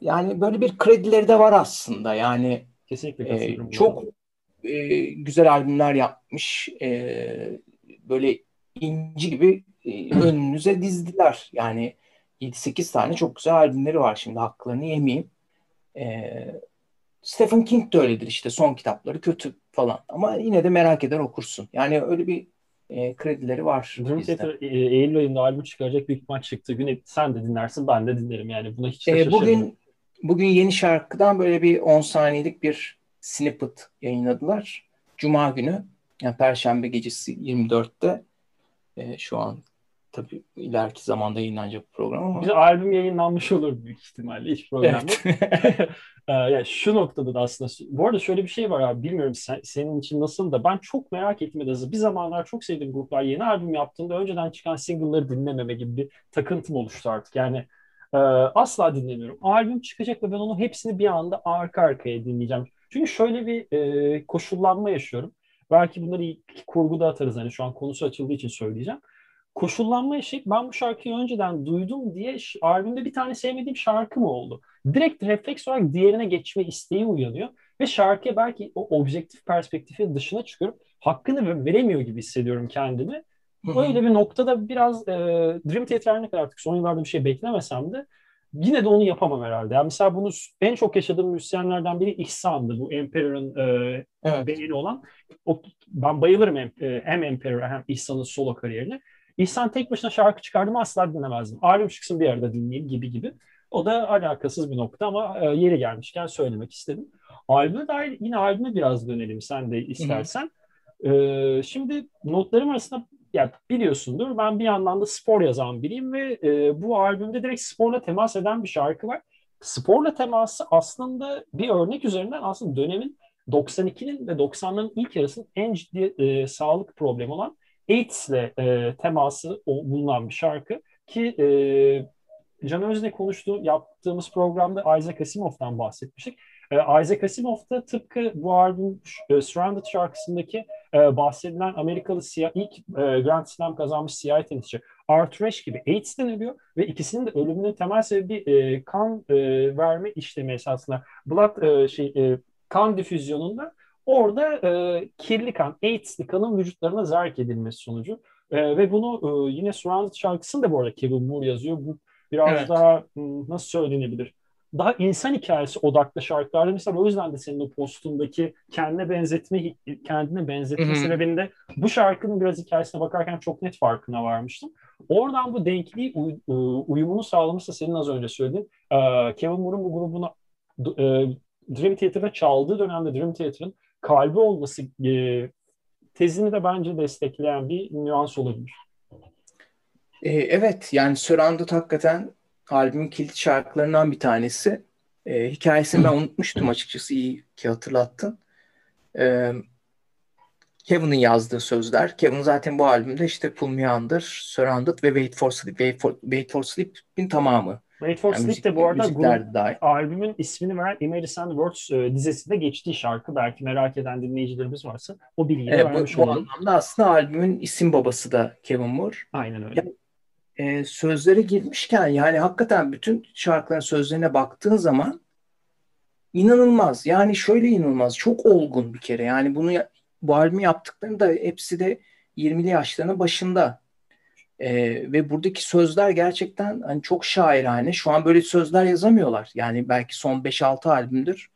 Speaker 2: yani böyle bir kredileri de var aslında. Yani
Speaker 1: kesinlikle
Speaker 2: e, çok e, güzel albümler yapmış. E, böyle inci gibi e, önünüze dizdiler. Yani 7-8 tane çok güzel albümleri var şimdi haklarını yemeyeyim. E, Stephen King de öyledir işte son kitapları kötü falan ama yine de merak eder okursun. Yani öyle bir e, kredileri var.
Speaker 1: Dream Theater e, Eylül ayında albüm çıkaracak büyük maç çıktı. Güne sen de dinlersin ben de dinlerim yani buna hiç e,
Speaker 2: Bugün bugün yeni şarkıdan böyle bir 10 saniyelik bir snippet yayınladılar. Cuma günü yani Perşembe gecesi 24'te e, şu an tabii ileriki zamanda yayınlanacak program ama.
Speaker 1: Bir albüm yayınlanmış olur büyük ihtimalle hiç problem. Evet. Ee, [laughs] yani şu noktada da aslında bu arada şöyle bir şey var abi bilmiyorum sen, senin için nasıl da ben çok merak ettim bir zamanlar çok sevdiğim gruplar yeni albüm yaptığında önceden çıkan single'ları dinlememe gibi bir takıntım oluştu artık. Yani e, asla dinlemiyorum. Albüm çıkacak ve ben onu hepsini bir anda arka arkaya dinleyeceğim. Çünkü şöyle bir e, koşullanma yaşıyorum. Belki bunları kurguda atarız hani şu an konusu açıldığı için söyleyeceğim. Koşullanma yaşayıp ben bu şarkıyı önceden duydum diye albümde bir tane sevmediğim şarkı mı oldu? Direkt refleks olarak diğerine geçme isteği uyanıyor ve şarkıya belki o objektif perspektifin dışına çıkıyorum. Hakkını veremiyor gibi hissediyorum kendimi. Öyle bir noktada biraz e, Dream Theater ne kadar artık son yıllarda bir şey beklemesem de yine de onu yapamam herhalde. Yani mesela bunu en çok yaşadığım müzisyenlerden biri İhsan'dı. Bu Emperor'ın e, evet. beğeni olan. O, ben bayılırım hem, e, hem Emperor'a hem İhsan'ın solo kariyerine. İhsan tek başına şarkı çıkardı asla dinlemezdim. Albüm çıksın bir arada dinleyeyim gibi gibi. O da alakasız bir nokta ama e, yeri gelmişken söylemek istedim. Albüme dair yine albüme biraz dönelim sen de istersen. E, şimdi notlarım arasında ya biliyorsundur ben bir yandan da spor yazan biriyim ve e, bu albümde direkt sporla temas eden bir şarkı var. Sporla teması aslında bir örnek üzerinden aslında dönemin 92'nin ve 90'ların ilk yarısının en ciddi e, sağlık problemi olan AIDS ile e, teması o, bulunan bir şarkı ki e, Can Özne konuştuğu yaptığımız programda Isaac Asimov'dan bahsetmiştik. E, Isaac Asimov da tıpkı bu albüm e, Surrounded şarkısındaki e, bahsedilen Amerikalı siyah, ilk e, Grand Slam kazanmış siyah tenisçi Arthur Ashe gibi AIDS'ten ölüyor ve ikisinin de ölümünün temel sebebi e, kan e, verme işlemi esasında. Blood e, şey e, kan difüzyonunda orada e, kirli kan, AIDS'li kanın vücutlarına zerk edilmesi sonucu. E, ve bunu e, yine Surrounded şarkısını da bu arada Kevin Moore yazıyor. Bu biraz evet. daha nasıl söylenebilir? Daha insan hikayesi odaklı şarkılarda mesela o yüzden de senin o postundaki kendine benzetme kendine benzetme Hı-hı. sebebinde bu şarkının biraz hikayesine bakarken çok net farkına varmıştım. Oradan bu denkliği uy, uyumunu sağlamışsa senin az önce söylediğin Kevin Moore'un bu grubunu Dream Theater'da çaldığı dönemde Dream Theater'ın kalbi olması tezini de bence destekleyen bir nüans olabilir.
Speaker 2: E, evet yani Surrounded hakikaten albümün kilit şarkılarından bir tanesi. E, hikayesini ben [clears throat] unutmuştum açıkçası iyi ki hatırlattın. E, Kevin'in yazdığı sözler. Kevin zaten bu albümde işte Pull Me Under, Surrounded ve Wait for Sleep. Wait for, Wait for Sleep'in tamamı.
Speaker 1: Wait for yani Sleep de bu arada grup, albümün ismini veren Images and Words e, dizisinde geçtiği şarkı. Belki merak eden dinleyicilerimiz varsa o bilgiyi evet, vermiş
Speaker 2: bu, bu anlamda aslında albümün isim babası da Kevin Moore.
Speaker 1: Aynen öyle.
Speaker 2: Yani, e, sözlere girmişken yani hakikaten bütün şarkıların sözlerine baktığın zaman inanılmaz. Yani şöyle inanılmaz. Çok olgun bir kere. Yani bunu bu albümü yaptıklarında hepsi de 20'li yaşlarının başında. Ee, ve buradaki sözler gerçekten hani çok şairane. Şu an böyle sözler yazamıyorlar. Yani belki son 5-6 albümdür.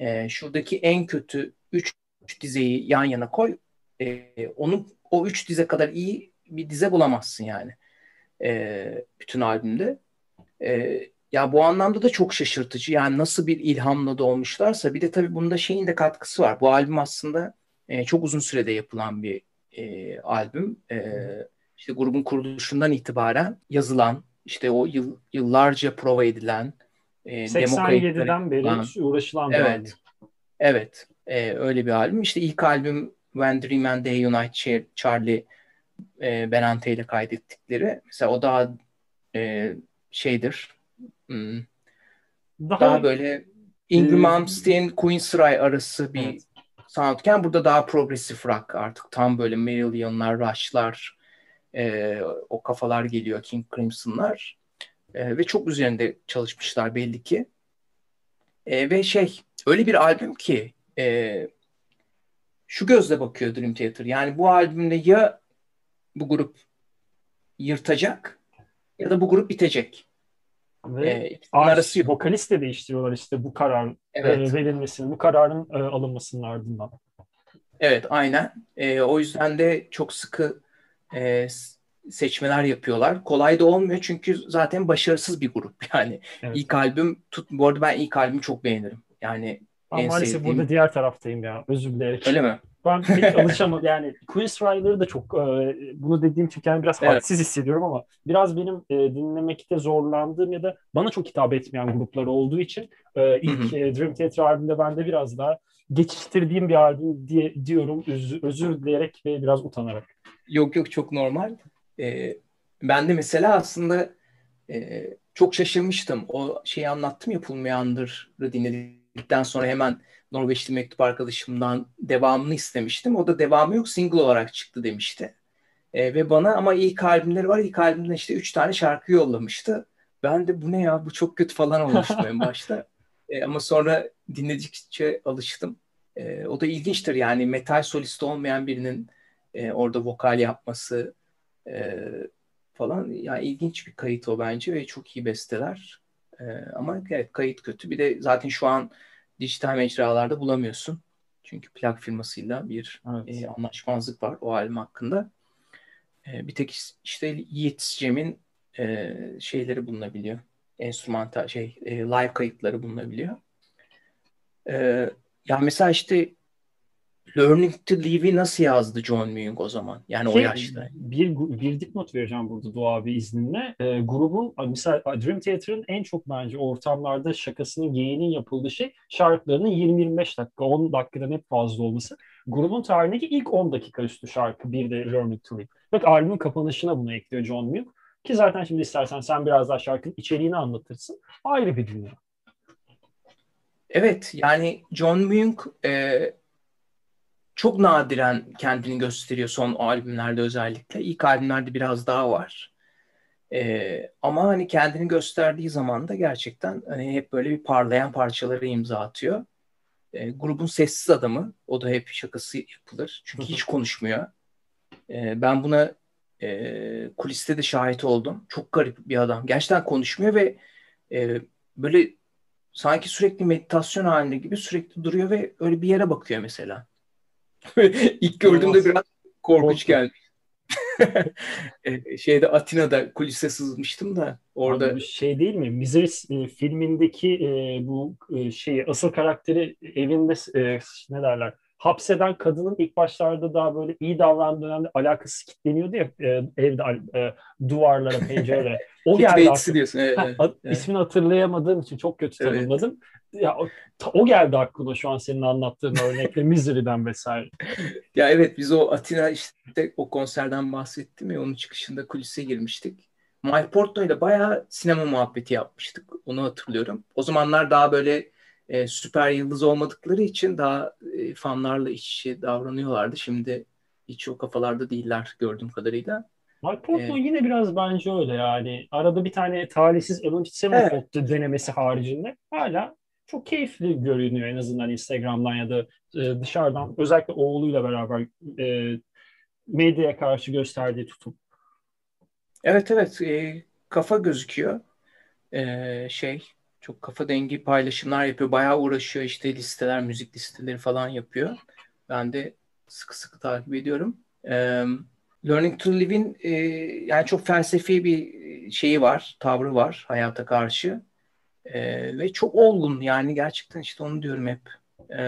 Speaker 2: Ee, şuradaki en kötü 3 dizeyi yan yana koy. Ee, onun o 3 dize kadar iyi bir dize bulamazsın yani. Ee, bütün albümde. Ee, ya bu anlamda da çok şaşırtıcı. Yani nasıl bir ilhamla doğmuşlarsa bir de tabii bunda şeyin de katkısı var. Bu albüm aslında e, çok uzun sürede yapılan bir e, albüm. E, işte grubun kuruluşundan itibaren yazılan, işte o yıl, yıllarca prova edilen,
Speaker 1: e, 87'den beri falan. uğraşılan bir
Speaker 2: evet,
Speaker 1: albüm.
Speaker 2: Evet, e, öyle bir albüm. İşte ilk albüm When Dream and Day Unite Charlie e, Benante ile kaydettikleri. Mesela o daha e, şeydir, hmm, daha, daha böyle Ingram Malmsteen, Queen Sray arası bir evet. soundken burada daha progresif rock artık. Tam böyle Marillion'lar, Rush'lar e, o kafalar geliyor King Crimson'lar. E, ve çok üzerinde çalışmışlar belli ki. E, ve şey öyle bir albüm ki e, şu gözle bakıyor Dream Theater. Yani bu albümde ya bu grup yırtacak ya da bu grup bitecek.
Speaker 1: Ve e, arası yok. Vokalist de değiştiriyorlar işte bu karar evet. e, verilmesini, bu kararın e, alınmasının ardından.
Speaker 2: Evet, aynen. E, o yüzden de çok sıkı e, seçmeler yapıyorlar. Kolay da olmuyor çünkü zaten başarısız bir grup [laughs] yani. Evet. İlk albüm tut bu arada ben ilk albümü çok beğenirim. Yani
Speaker 1: Ama maalesef sevdiğim... burada diğer taraftayım ya. Özür dilerim.
Speaker 2: Öyle mi?
Speaker 1: Ben hiç [laughs] alışamadım. Yani Queen's Rider'ı da çok e, bunu dediğim için kendimi biraz evet. hadsiz hissediyorum ama biraz benim e, dinlemekte zorlandığım ya da bana çok hitap etmeyen gruplar olduğu için e, ilk e, Dream Theater albümünde bende biraz daha geçiştirdiğim bir albüm diye diyorum özür, özür dileyerek ve biraz utanarak.
Speaker 2: Yok yok çok normal. Ee, ben de mesela aslında e, çok şaşırmıştım. O şeyi anlattım ya Pulmeyander'ı dinledikten sonra hemen Norveçli mektup arkadaşımdan devamını istemiştim. O da devamı yok single olarak çıktı demişti. E, ve bana ama ilk albümleri var. İlk albümden işte üç tane şarkı yollamıştı. Ben de bu ne ya bu çok kötü falan olmuştu en başta. E, ama sonra dinledikçe alıştım. E, o da ilginçtir yani metal solist olmayan birinin e, orada vokal yapması e, falan. Yani ilginç bir kayıt o bence ve çok iyi besteler. E, ama evet kayıt kötü. Bir de zaten şu an dijital mecralarda bulamıyorsun. Çünkü plak firmasıyla bir evet. e, anlaşmazlık var o albüm hakkında. E, bir tek işte Yiğit Cem'in e, şeyleri bulunabiliyor. Enstrümantal şey e, live kayıtları bulunabiliyor. E, yani mesela işte Learning to Live'i nasıl yazdı John Myung o zaman? Yani Ki, o yaşta.
Speaker 1: Bir, bir dipnot vereceğim burada Doğa abi izninle. E, grubun mesela Dream Theater'ın en çok bence ortamlarda şakasının, geyiğinin yapıldığı şey şarkılarının 20-25 dakika, 10 dakikadan hep fazla olması. Grubun tarihindeki ilk 10 dakika üstü şarkı bir de Learning to Live. Bak albümün kapanışına bunu ekliyor John Myung. Ki zaten şimdi istersen sen biraz daha şarkının içeriğini anlatırsın. Ayrı bir dünya.
Speaker 2: Evet yani John Myung e, çok nadiren kendini gösteriyor son albümlerde özellikle. İlk albümlerde biraz daha var. Ee, ama hani kendini gösterdiği zaman da gerçekten hani hep böyle bir parlayan parçaları imza atıyor. Ee, grubun sessiz adamı. O da hep şakası yapılır. Çünkü hiç [laughs] konuşmuyor. Ee, ben buna e, kuliste de şahit oldum. Çok garip bir adam. Gerçekten konuşmuyor ve e, böyle sanki sürekli meditasyon halinde gibi sürekli duruyor ve öyle bir yere bakıyor mesela. [laughs] İlk gördüğümde biraz korkunç geldi. [laughs] E, şeyde Atina'da kulise sızmıştım da orada. Abi,
Speaker 1: şey değil mi? Misery filmindeki e, bu e, şeyi asıl karakteri evinde e, ne derler? Hapseden kadının ilk başlarda daha böyle iyi davrandığı dönemde alakası kilitleniyordu ya e, evde e, duvarlara, [laughs] pencerelere. O geldi aklıma. diyorsun. Evet, ha, evet. İsmini hatırlayamadığım için çok kötü tanımladım. Evet. Ya o, o geldi aklıma şu an senin anlattığın örnekle Misery'den vesaire. [laughs]
Speaker 2: ya evet biz o Atina işte o konserden bahsettim ya onun çıkışında kulise girmiştik. Mike Portnoy ile bayağı sinema muhabbeti yapmıştık. Onu hatırlıyorum. O zamanlar daha böyle e, süper yıldız olmadıkları için daha e, fanlarla iç içe davranıyorlardı. Şimdi hiç o kafalarda değiller gördüğüm kadarıyla.
Speaker 1: Mike Portnoy ee, yine biraz bence öyle yani. Arada bir tane talihsiz Avenged Sevenfold evet. denemesi haricinde hala çok keyifli görünüyor en azından Instagram'dan ya da e, dışarıdan özellikle oğluyla beraber e, medyaya karşı gösterdiği tutum.
Speaker 2: Evet evet e, kafa gözüküyor. E, şey çok kafa dengi paylaşımlar yapıyor. Bayağı uğraşıyor işte listeler, müzik listeleri falan yapıyor. Ben de sıkı sıkı takip ediyorum. E, Learning to Live'in e, yani çok felsefi bir şeyi var, tavrı var hayata karşı. E, ve çok olgun yani gerçekten işte onu diyorum hep. E,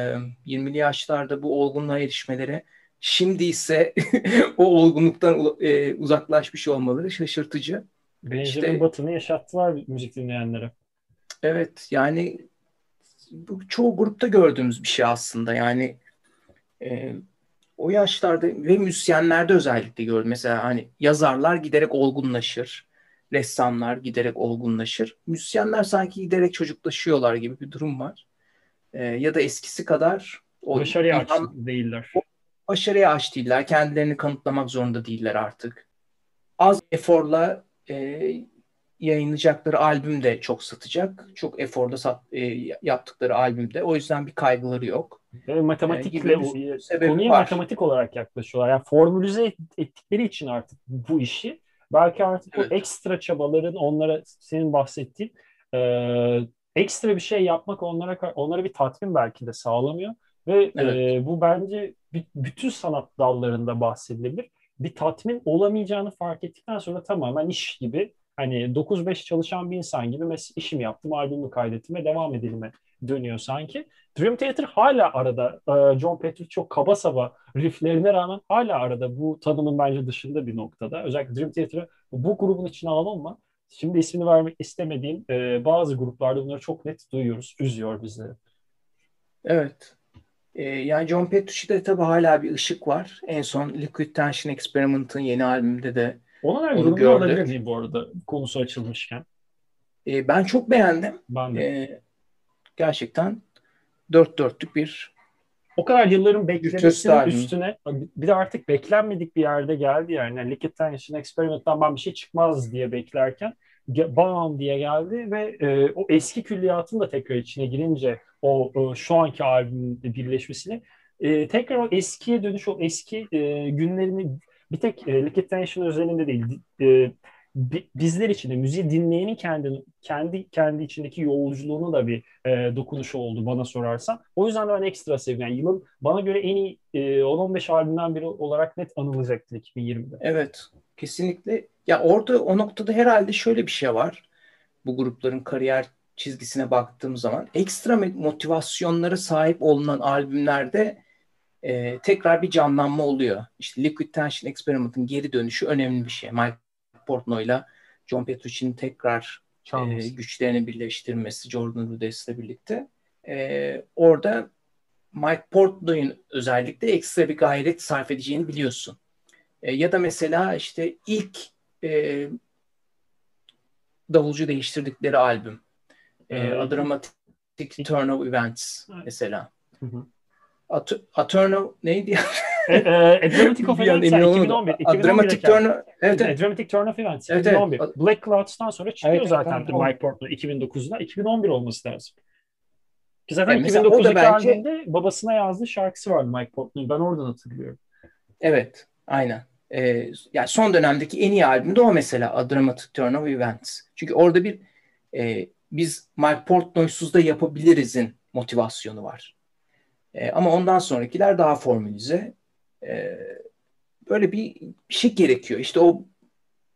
Speaker 2: 20'li yaşlarda bu olgunluğa erişmeleri şimdi ise [laughs] o olgunluktan e, uzaklaşmış olmaları şaşırtıcı.
Speaker 1: Benjamin işte, Button'ı yaşattılar müzik dinleyenlere.
Speaker 2: Evet yani bu çoğu grupta gördüğümüz bir şey aslında. Yani e, o yaşlarda ve müzisyenlerde özellikle gördüm. Mesela hani yazarlar giderek olgunlaşır. Ressamlar giderek olgunlaşır. Müzisyenler sanki giderek çocuklaşıyorlar gibi bir durum var. E, ya da eskisi kadar
Speaker 1: o başarıya aç değiller. O,
Speaker 2: başarıya aç değiller. Kendilerini kanıtlamak zorunda değiller artık. Az eforla e, yayınlayacakları albüm de çok satacak. Çok eforda sat, e, yaptıkları albümde. O yüzden bir kaygıları yok.
Speaker 1: Ve matematikle e, konuya var. matematik olarak yaklaşıyorlar. Yani formülize ettikleri için artık bu işi belki artık evet. o ekstra çabaların onlara senin bahsettiğin e, ekstra bir şey yapmak onlara onlara bir tatmin belki de sağlamıyor ve evet. e, bu bence bütün sanat dallarında bahsedilebilir. Bir tatmin olamayacağını fark ettikten sonra tamamen iş gibi hani 9-5 çalışan bir insan gibi mes- işimi yaptım, albümü kaydettim ve devam edelim'e dönüyor sanki. Dream Theater hala arada. E, John Petrucci çok kaba saba rifflerine rağmen hala arada bu tanımın bence dışında bir noktada. Özellikle Dream Theater'ı bu grubun içine alalım mı? Şimdi ismini vermek istemediğim e, bazı gruplarda bunları çok net duyuyoruz. Üzüyor bizi.
Speaker 2: Evet. E, yani John Petrucci'de tabii hala bir ışık var. En son Liquid Tension Experiment'ın yeni albümünde de
Speaker 1: ona da yorumlu olabilir miyim bu arada konusu açılmışken?
Speaker 2: E, ben çok beğendim.
Speaker 1: Ben de. E,
Speaker 2: gerçekten dört dörtlük bir
Speaker 1: o kadar yılların beklemesinin üstüne bir de artık beklenmedik bir yerde geldi yani. yani Liquid Tension Experiment'tan ben bir şey çıkmaz diye beklerken bam diye geldi ve e, o eski külliyatın da tekrar içine girince o, o şu anki albümün birleşmesini e, tekrar o eskiye dönüş o eski e, günlerini bir tek e, Liquid özelinde değil e, bizler için de müziği dinleyenin kendi kendi kendi içindeki yolculuğunu da bir e, dokunuşu oldu bana sorarsan. O yüzden de ben ekstra seviyorum. Yani yılın bana göre en iyi e, 10-15 albümden biri olarak net anılacaktır 2020'de.
Speaker 2: Evet. Kesinlikle. Ya orada o noktada herhalde şöyle bir şey var. Bu grupların kariyer çizgisine baktığım zaman ekstra motivasyonlara sahip olunan albümlerde e, tekrar bir canlanma oluyor. İşte Liquid Tension Experiment'ın geri dönüşü önemli bir şey. Mike Portnoy'la John Petrucci'nin tekrar e, güçlerini birleştirmesi Jordan Rudess'le birlikte. E, orada Mike Portnoy'un özellikle ekstra bir gayret sarf edeceğini biliyorsun. E, ya da mesela işte ilk e, davulcu değiştirdikleri albüm. E, A Dramatic Turn of Events mesela. Hı hı. At Aturno neydi ya?
Speaker 1: e, e, Dramatic of Events 2011. 2011
Speaker 2: Dramatic Turn evet,
Speaker 1: evet. Dramatic Turn of Events 2011. Evet. Black Clouds'tan sonra çıkıyor evet, zaten tamam, Mike Portnoy 2009'da. 2011 olması lazım. Ki zaten yani 2009'daki belki... albümde babasına yazdığı şarkısı vardı Mike Portnoy. Ben oradan hatırlıyorum.
Speaker 2: Evet, aynen. Ee, yani son dönemdeki en iyi albüm de o mesela A Dramatic Turn of Events. Çünkü orada bir e, biz Mike Portnoy'suz da yapabiliriz'in motivasyonu var. E, ama ondan sonrakiler daha formülize. E, böyle bir, şey gerekiyor. İşte o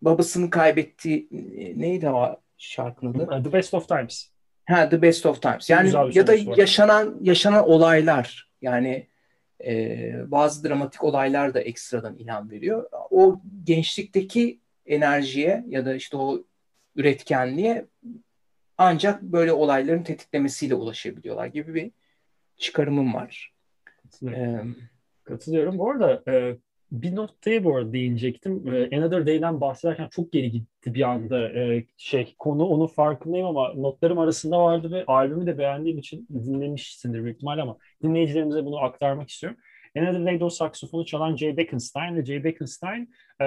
Speaker 2: babasını kaybettiği neydi o şarkının
Speaker 1: adı? The Best of Times.
Speaker 2: Ha The Best of Times. Yani ya da yaşanan yaşanan olaylar yani e, bazı dramatik olaylar da ekstradan ilham veriyor. O gençlikteki enerjiye ya da işte o üretkenliğe ancak böyle olayların tetiklemesiyle ulaşabiliyorlar gibi bir çıkarımım var.
Speaker 1: Katılıyorum. Ee, Katılıyorum. Bu arada e, bir noktaya bu arada değinecektim. E, Another Day'den bahsederken çok geri gitti bir anda. E, şey konu onun farkındayım ama notlarım arasında vardı ve albümü de beğendiğim için dinlemişsindir büyük ihtimalle ama dinleyicilerimize bunu aktarmak istiyorum. Another Day'de o saksofonu çalan Jay Beckenstein ve Jay Beckenstein e,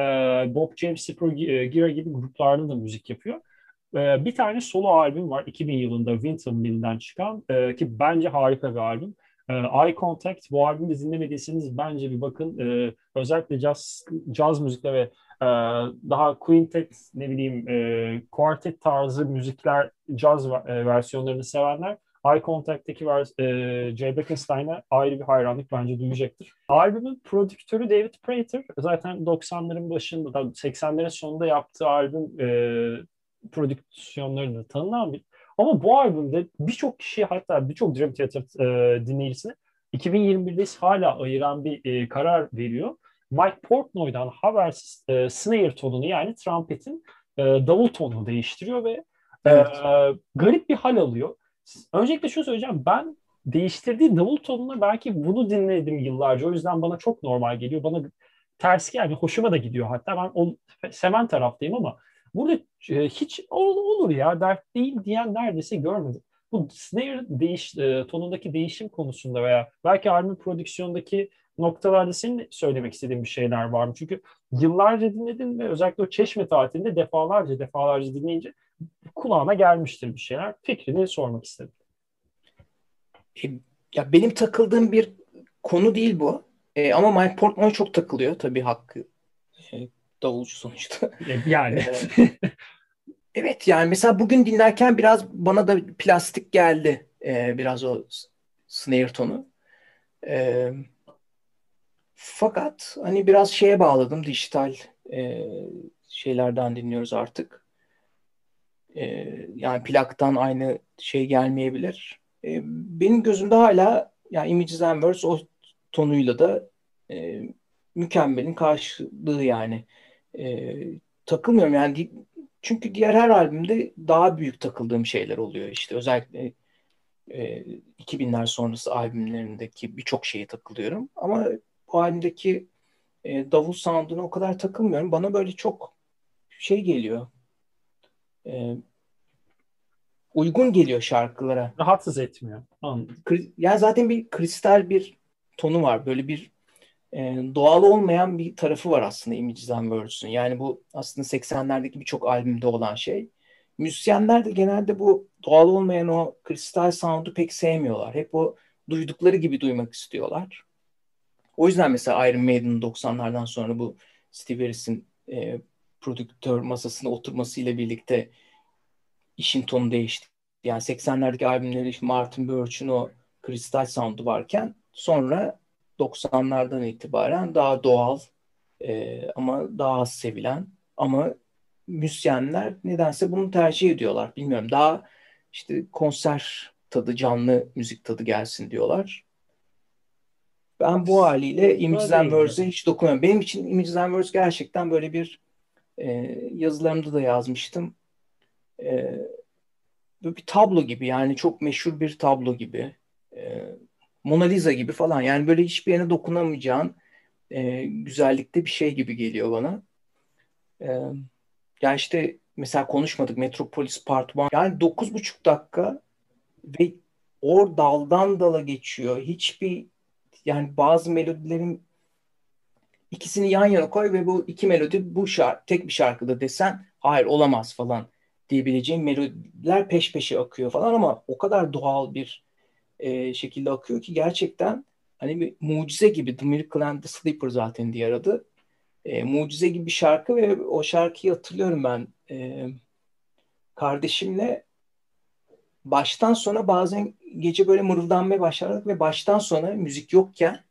Speaker 1: Bob James, Super Gira gibi gruplarda da müzik yapıyor. E, bir tane solo albüm var 2000 yılında Winter Mill'den çıkan e, ki bence harika bir albüm. E, Eye Contact bu albümü dinlemediyseniz bence bir bakın. E, özellikle jazz, jazz müzikle ve e, daha quintet ne bileyim e, quartet tarzı müzikler jazz e, versiyonlarını sevenler Eye Contact'teki vers- e, Jay Beckenstein'a ayrı bir hayranlık bence duyacaktır. Albümün prodüktörü David Prater zaten 90'ların başında da 80'lerin sonunda yaptığı albüm e, prodüksiyonlarında tanınan bir ama bu albümde birçok kişi hatta birçok drum tiyatro e, dinleyicisine 2021'de hala ayıran bir e, karar veriyor. Mike Portnoy'dan habersiz e, snare tonunu yani trumpetin e, davul tonunu değiştiriyor ve e, evet. e, garip bir hal alıyor. Öncelikle şunu söyleyeceğim. Ben değiştirdiği davul tonunu belki bunu dinledim yıllarca. O yüzden bana çok normal geliyor. Bana ters yani hoşuma da gidiyor. Hatta ben o seven taraftayım ama burada e, hiç olur ya dert değil diyen neredeyse görmedim. Bu snare değiş, e, tonundaki değişim konusunda veya belki albüm prodüksiyondaki noktalarda senin söylemek istediğin bir şeyler var mı? Çünkü yıllarca dinledin ve özellikle o Çeşme tatilinde defalarca defalarca dinleyince kulağına gelmiştir bir şeyler. Fikrini sormak istedim.
Speaker 2: E, ya benim takıldığım bir konu değil bu. E, ama Mike Portnoy çok takılıyor tabii hakkı. Davulcu sonuçta.
Speaker 1: E, yani. [laughs] [laughs]
Speaker 2: evet yani mesela bugün dinlerken biraz bana da plastik geldi. E, biraz o snare tonu. E, fakat hani biraz şeye bağladım dijital e, şeylerden dinliyoruz artık. E, yani plaktan aynı şey gelmeyebilir. E, benim gözümde hala yani Images and Words o tonuyla da e, mükemmelin karşılığı yani. E, takılmıyorum yani çünkü diğer her albümde daha büyük takıldığım şeyler oluyor işte özellikle e, 2000'ler sonrası albümlerindeki birçok şeye takılıyorum ama bu albümdeki e, davul sound'una o kadar takılmıyorum. Bana böyle çok şey geliyor. E, uygun geliyor şarkılara.
Speaker 1: Rahatsız etmiyor. Anladım.
Speaker 2: Yani zaten bir kristal bir tonu var. Böyle bir doğal olmayan bir tarafı var aslında Images and Words'ün. Yani bu aslında 80'lerdeki birçok albümde olan şey. Müzisyenler de genelde bu doğal olmayan o kristal sound'u pek sevmiyorlar. Hep o duydukları gibi duymak istiyorlar. O yüzden mesela Iron Maiden'ın 90'lardan sonra bu Steve Harris'in e, prodüktör masasına oturmasıyla birlikte işin tonu değişti. Yani 80'lerdeki albümleri Martin Birch'in o kristal sound'u varken sonra 90'lardan itibaren daha doğal e, ama daha az sevilen ama müzisyenler nedense bunu tercih ediyorlar. Bilmiyorum daha işte konser tadı, canlı müzik tadı gelsin diyorlar. Ben bu haliyle Images and Words'e hiç dokunmuyorum. Benim için Images and Words gerçekten böyle bir e, yazılarımda da yazmıştım. E, böyle bir tablo gibi yani çok meşhur bir tablo gibi. E, Mona Lisa gibi falan. Yani böyle hiçbir yerine dokunamayacağın e, güzellikte bir şey gibi geliyor bana. E, yani işte mesela konuşmadık Metropolis Part 1. Yani 9,5 dakika ve or daldan dala geçiyor. Hiçbir yani bazı melodilerin ikisini yan yana koy ve bu iki melodi bu şarkı tek bir şarkıda desen hayır olamaz falan diyebileceğim melodiler peş peşe akıyor falan ama o kadar doğal bir e, şekilde akıyor ki gerçekten hani bir mucize gibi The Miracle and the Sleeper zaten diğer adı. E, mucize gibi bir şarkı ve o şarkıyı hatırlıyorum ben e, kardeşimle baştan sona bazen gece böyle mırıldanmaya başlardık ve baştan sona müzik yokken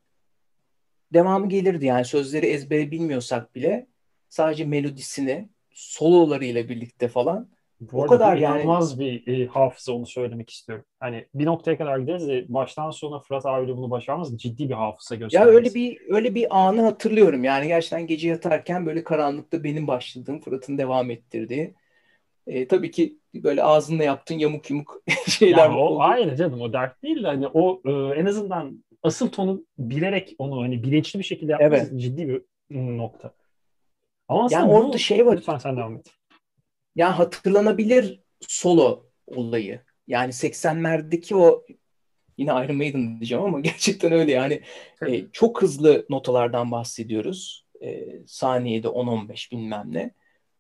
Speaker 2: devamı gelirdi. Yani sözleri ezbere bilmiyorsak bile sadece melodisini sololarıyla birlikte falan
Speaker 1: bu o kadar yani inanılmaz bir e, hafıza onu söylemek istiyorum. Hani bir noktaya kadar gideriz de baştan sona Fırat abiyle bunu başarmaz ciddi bir hafıza gösteririz.
Speaker 2: Ya öyle bir öyle bir anı hatırlıyorum. Yani gerçekten gece yatarken böyle karanlıkta benim başladığım, Fırat'ın devam ettirdiği e, tabii ki böyle ağzında yaptığın yamuk yumuk [laughs] şeyler.
Speaker 1: Ya o ayrı canım o dert değil de hani o e, en azından asıl tonu bilerek onu hani bilinçli bir şekilde yapması evet. ciddi bir nokta.
Speaker 2: Ama yani orada bu, şey var.
Speaker 1: Lütfen sen devam et.
Speaker 2: Yani hatırlanabilir solo olayı. Yani 80'lerdeki o yine Iron Maiden diyeceğim ama [laughs] gerçekten öyle yani e, çok hızlı notalardan bahsediyoruz. E, saniyede 10-15 bilmem ne.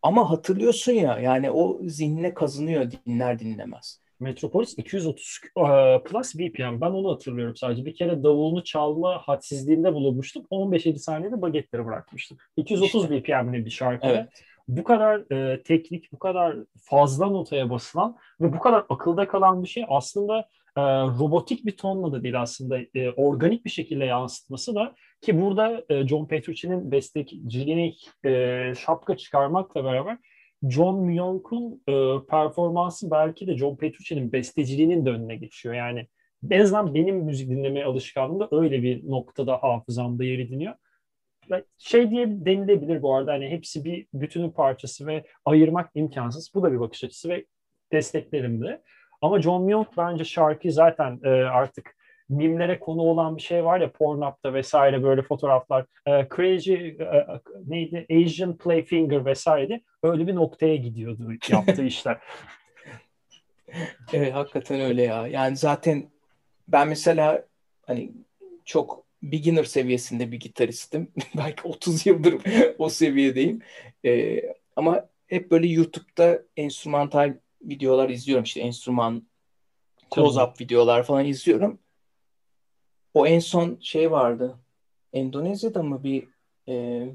Speaker 2: Ama hatırlıyorsun ya yani o zihnine kazınıyor dinler dinlemez.
Speaker 1: Metropolis 230 uh, plus BPM. Ben onu hatırlıyorum sadece. Bir kere davulunu çalma hadsizliğinde bulunmuştum. 15-7 saniyede bagetleri bırakmıştım. 230 işte. BPM'li bir şarkı. Evet. Bu kadar e, teknik, bu kadar fazla notaya basılan ve bu kadar akılda kalan bir şey aslında e, robotik bir tonla da değil aslında e, organik bir şekilde yansıtması da ki burada e, John Petrucci'nin besteciliğini e, şapka çıkarmakla beraber John Myung'un e, performansı belki de John Petrucci'nin besteciliğinin de önüne geçiyor. Yani en azından benim müzik dinleme alışkanlığımda öyle bir noktada hafızamda yer ediniyor. Şey diye denilebilir bu arada hani hepsi bir bütünün parçası ve ayırmak imkansız. Bu da bir bakış açısı ve desteklerim de. Ama John Myung bence şarkı zaten e, artık mimlere konu olan bir şey var ya Pornhub'da vesaire böyle fotoğraflar. E, crazy e, neydi? Asian Playfinger vesaire öyle bir noktaya gidiyordu yaptığı [laughs] işler.
Speaker 2: evet hakikaten öyle ya. Yani zaten ben mesela hani çok beginner seviyesinde bir gitaristim. [laughs] Belki 30 yıldır o seviyedeyim. E, ama hep böyle YouTube'da enstrümantal videolar izliyorum. İşte enstrüman close-up videolar falan izliyorum. O en son şey vardı. Endonezya'da mı bir e,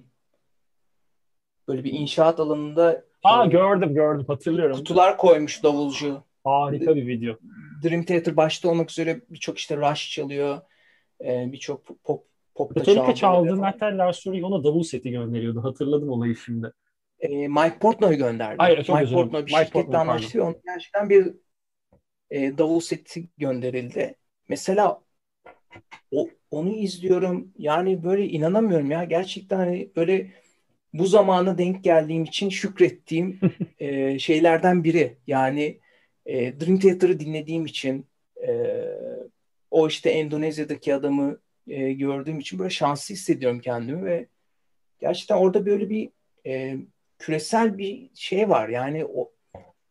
Speaker 2: böyle bir inşaat alanında
Speaker 1: Aa gördüm gördüm hatırlıyorum.
Speaker 2: Kutular koymuş davulcu.
Speaker 1: Harika bir video.
Speaker 2: Dream Theater başta olmak üzere birçok işte Rush çalıyor. E, birçok pop pop
Speaker 1: da çalıyor. çaldığın hatta Lars ona davul seti gönderiyordu. Hatırladım olayı şimdi.
Speaker 2: E, Mike Portnoy gönderdi.
Speaker 1: Hayır,
Speaker 2: Mike Portnoy bir Mike şirketle anlaştı. Onun gerçekten bir e, davul seti gönderildi. Mesela o, onu izliyorum. Yani böyle inanamıyorum ya. Gerçekten hani böyle bu zamana denk geldiğim için şükrettiğim [laughs] e, şeylerden biri. Yani e, Dream Theater'ı dinlediğim için e, o işte Endonezya'daki adamı e, gördüğüm için böyle şanslı hissediyorum kendimi ve gerçekten orada böyle bir e, küresel bir şey var. Yani o,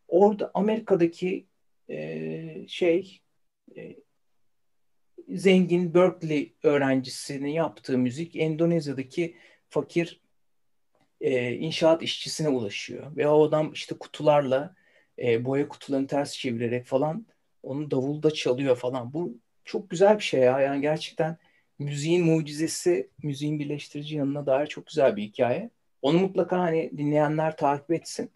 Speaker 2: orada Amerika'daki e, şey e, zengin Berkeley öğrencisinin yaptığı müzik Endonezya'daki fakir e, inşaat işçisine ulaşıyor. Ve o adam işte kutularla e, boya kutularını ters çevirerek falan onu davulda çalıyor falan. Bu çok güzel bir şey ya. Yani gerçekten müziğin mucizesi, müziğin birleştirici yanına dair çok güzel bir hikaye. Onu mutlaka hani dinleyenler takip etsin.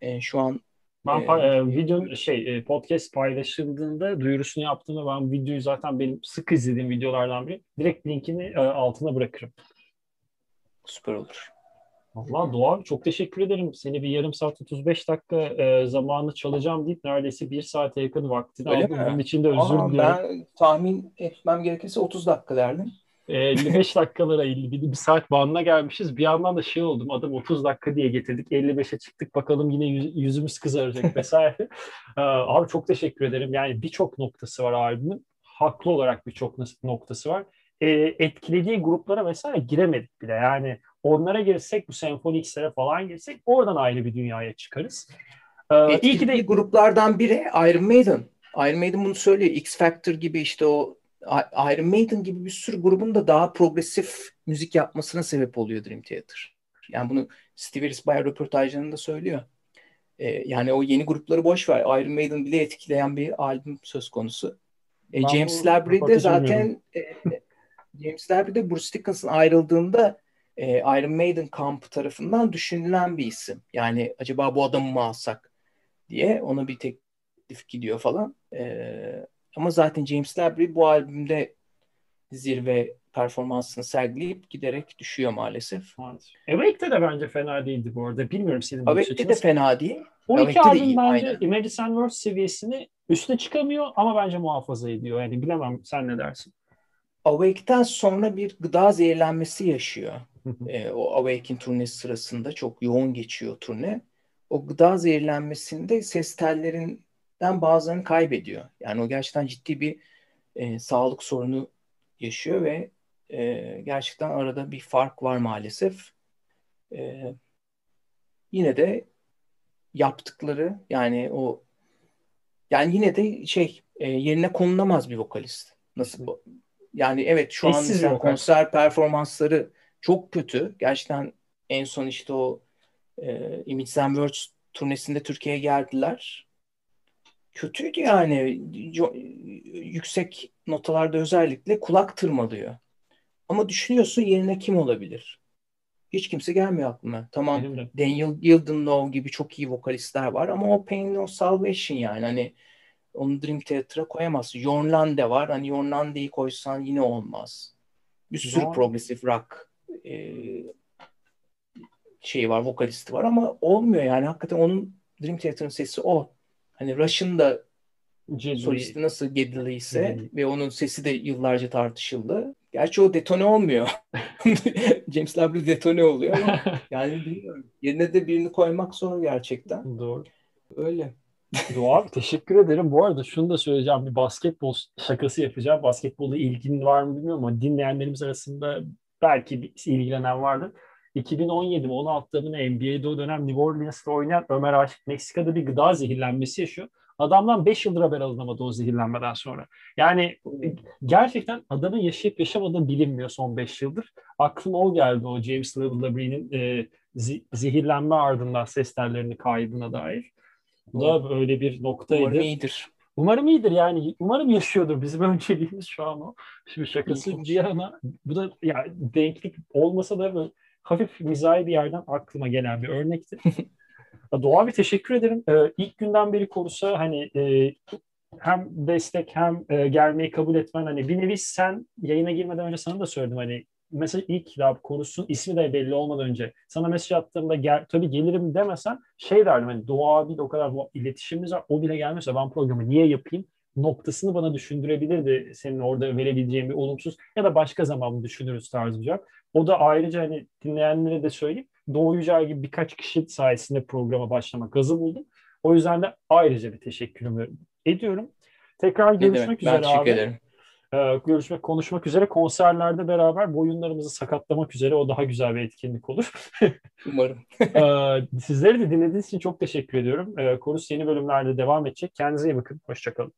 Speaker 2: E, şu an
Speaker 1: ben ee, e, video şey e, podcast paylaşıldığında duyurusunu yaptığımda ben videoyu zaten benim sık izlediğim videolardan biri. Direkt linkini e, altına bırakırım.
Speaker 2: Süper olur.
Speaker 1: Allah Doğa çok teşekkür ederim. Seni bir yarım saat 35 dakika e, zamanı çalacağım deyip neredeyse bir saate yakın vaktini Öyle aldım. Mi? Bunun için de özür Aa, diliyorum.
Speaker 2: Ben tahmin etmem gerekirse 30 dakika derdim.
Speaker 1: 55 dakikalara 51 bir saat bandına gelmişiz. Bir yandan da şey oldum adam 30 dakika diye getirdik 55'e çıktık bakalım yine yüzümüz kızaracak [laughs] vesaire. Abi çok teşekkür ederim. Yani birçok noktası var albümün. Haklı olarak birçok noktası var. E, etkilediği gruplara vesaire giremedik bile. Yani onlara girsek bu senfonikslere falan girsek oradan ayrı bir dünyaya çıkarız.
Speaker 2: Ee, iyi ki de gruplardan biri Iron Maiden. Iron Maiden bunu söylüyor. X Factor gibi işte o Iron Maiden gibi bir sürü grubun da daha progresif müzik yapmasına sebep oluyor Dream Theater. Yani bunu Steve Harris bayağı röportajlarında söylüyor. Ee, yani o yeni grupları boş ver. Iron Maiden bile etkileyen bir albüm söz konusu. Ee, James Labrie de zaten e, James Labrie de Bruce Dickinson ayrıldığında e, Iron Maiden kampı tarafından düşünülen bir isim. Yani acaba bu adamı mı alsak diye ona bir teklif gidiyor falan. E, ama zaten James Labrie bu albümde zirve performansını sergileyip giderek düşüyor maalesef.
Speaker 1: Awake'de de bence fena değildi bu arada. Bilmiyorum senin
Speaker 2: Awake'de de fena değil.
Speaker 1: O Awake'de iki albüm bence aynen. Imagine World seviyesini üstüne çıkamıyor ama bence muhafaza ediyor. Yani bilemem sen ne dersin?
Speaker 2: Awake'den sonra bir gıda zehirlenmesi yaşıyor. E, o Awake'in turnesi sırasında çok yoğun geçiyor turne. O gıda zehirlenmesinde ses tellerin bazılarını kaybediyor. Yani o gerçekten ciddi bir e, sağlık sorunu yaşıyor ve e, gerçekten arada bir fark var maalesef. E, yine de yaptıkları yani o yani yine de şey e, yerine konulamaz bir vokalist. Nasıl bu? Yani evet şu Eşsiz an konser performansları çok kötü. Gerçekten en son işte o E, Image and Words turnesinde Türkiye'ye geldiler. Kötüydü yani. Yüksek notalarda özellikle kulak tırmalıyor. Ama düşünüyorsun yerine kim olabilir? Hiç kimse gelmiyor aklıma. Tamam Daniel Gildenlow gibi çok iyi vokalistler var ama o Pain No Salvation yani hani onu Dream Theater'a koyamazsın. Jorn Lande var. Hani Jorn Lande'yi koysan yine olmaz. Bir sürü Doğru. progressive rock e, şeyi var, vokalisti var ama olmuyor yani. Hakikaten onun Dream Theater'ın sesi o. Hani Rush'ın da Gedley. solisti nasıl Gedley ise ve onun sesi de yıllarca tartışıldı. Gerçi o detone olmuyor. [laughs] James Labrie detone oluyor ama [laughs] yani bilmiyorum. Yerine de birini koymak zor gerçekten.
Speaker 1: Doğru.
Speaker 2: Öyle.
Speaker 1: Doğa teşekkür ederim. Bu arada şunu da söyleyeceğim. Bir basketbol şakası yapacağım. Basketbolda ilgin var mı bilmiyorum ama dinleyenlerimiz arasında belki ilgilenen vardır. 2017 mi 16'da mı NBA'de o dönem New Orleans'ta oynayan Ömer Aşık Meksika'da bir gıda zehirlenmesi yaşıyor. Adamdan 5 yıldır haber alınamadı o zehirlenmeden sonra. Yani gerçekten adamın yaşayıp yaşamadığını bilinmiyor son 5 yıldır. Aklıma o geldi o James Labrie'nin e, zehirlenme ardından ses tellerini kaybına dair. Bu da böyle bir noktaydı.
Speaker 2: İyidir.
Speaker 1: Umarım iyidir yani. Umarım yaşıyordur. Bizim [laughs] önceliğimiz şu an o. Şimdi şakası bir yana bu da ya denklik olmasa da böyle hafif mizahi bir yerden aklıma gelen bir örnekti. [laughs] Doğa bir teşekkür ederim. Ee, ilk günden beri korusa hani e, hem destek hem e, gelmeyi kabul etmen hani bir nevi sen yayına girmeden önce sana da söyledim hani mesela ilk daha korusun ismi de belli olmadan önce sana mesaj attığımda gel, tabii gelirim demesen şey derdim hani Doğa abiyle o kadar iletişimimiz var o bile gelmiyorsa ben programı niye yapayım noktasını bana düşündürebilirdi senin orada verebileceğin bir olumsuz ya da başka zaman düşünürüz tarzı bir cevap. O da ayrıca hani dinleyenlere de söyleyeyim Doğu Yücel gibi birkaç kişi sayesinde programa başlamak gazı buldum. O yüzden de ayrıca bir teşekkürümü ediyorum. Tekrar görüşmek üzere ben abi. Ederim. Ee, görüşmek, konuşmak üzere. Konserlerde beraber boyunlarımızı sakatlamak üzere. O daha güzel bir etkinlik olur. [laughs]
Speaker 2: Umarım.
Speaker 1: ee, sizleri de dinlediğiniz için çok teşekkür ediyorum. Ee, Korus yeni bölümlerde devam edecek. Kendinize iyi bakın. Hoşçakalın.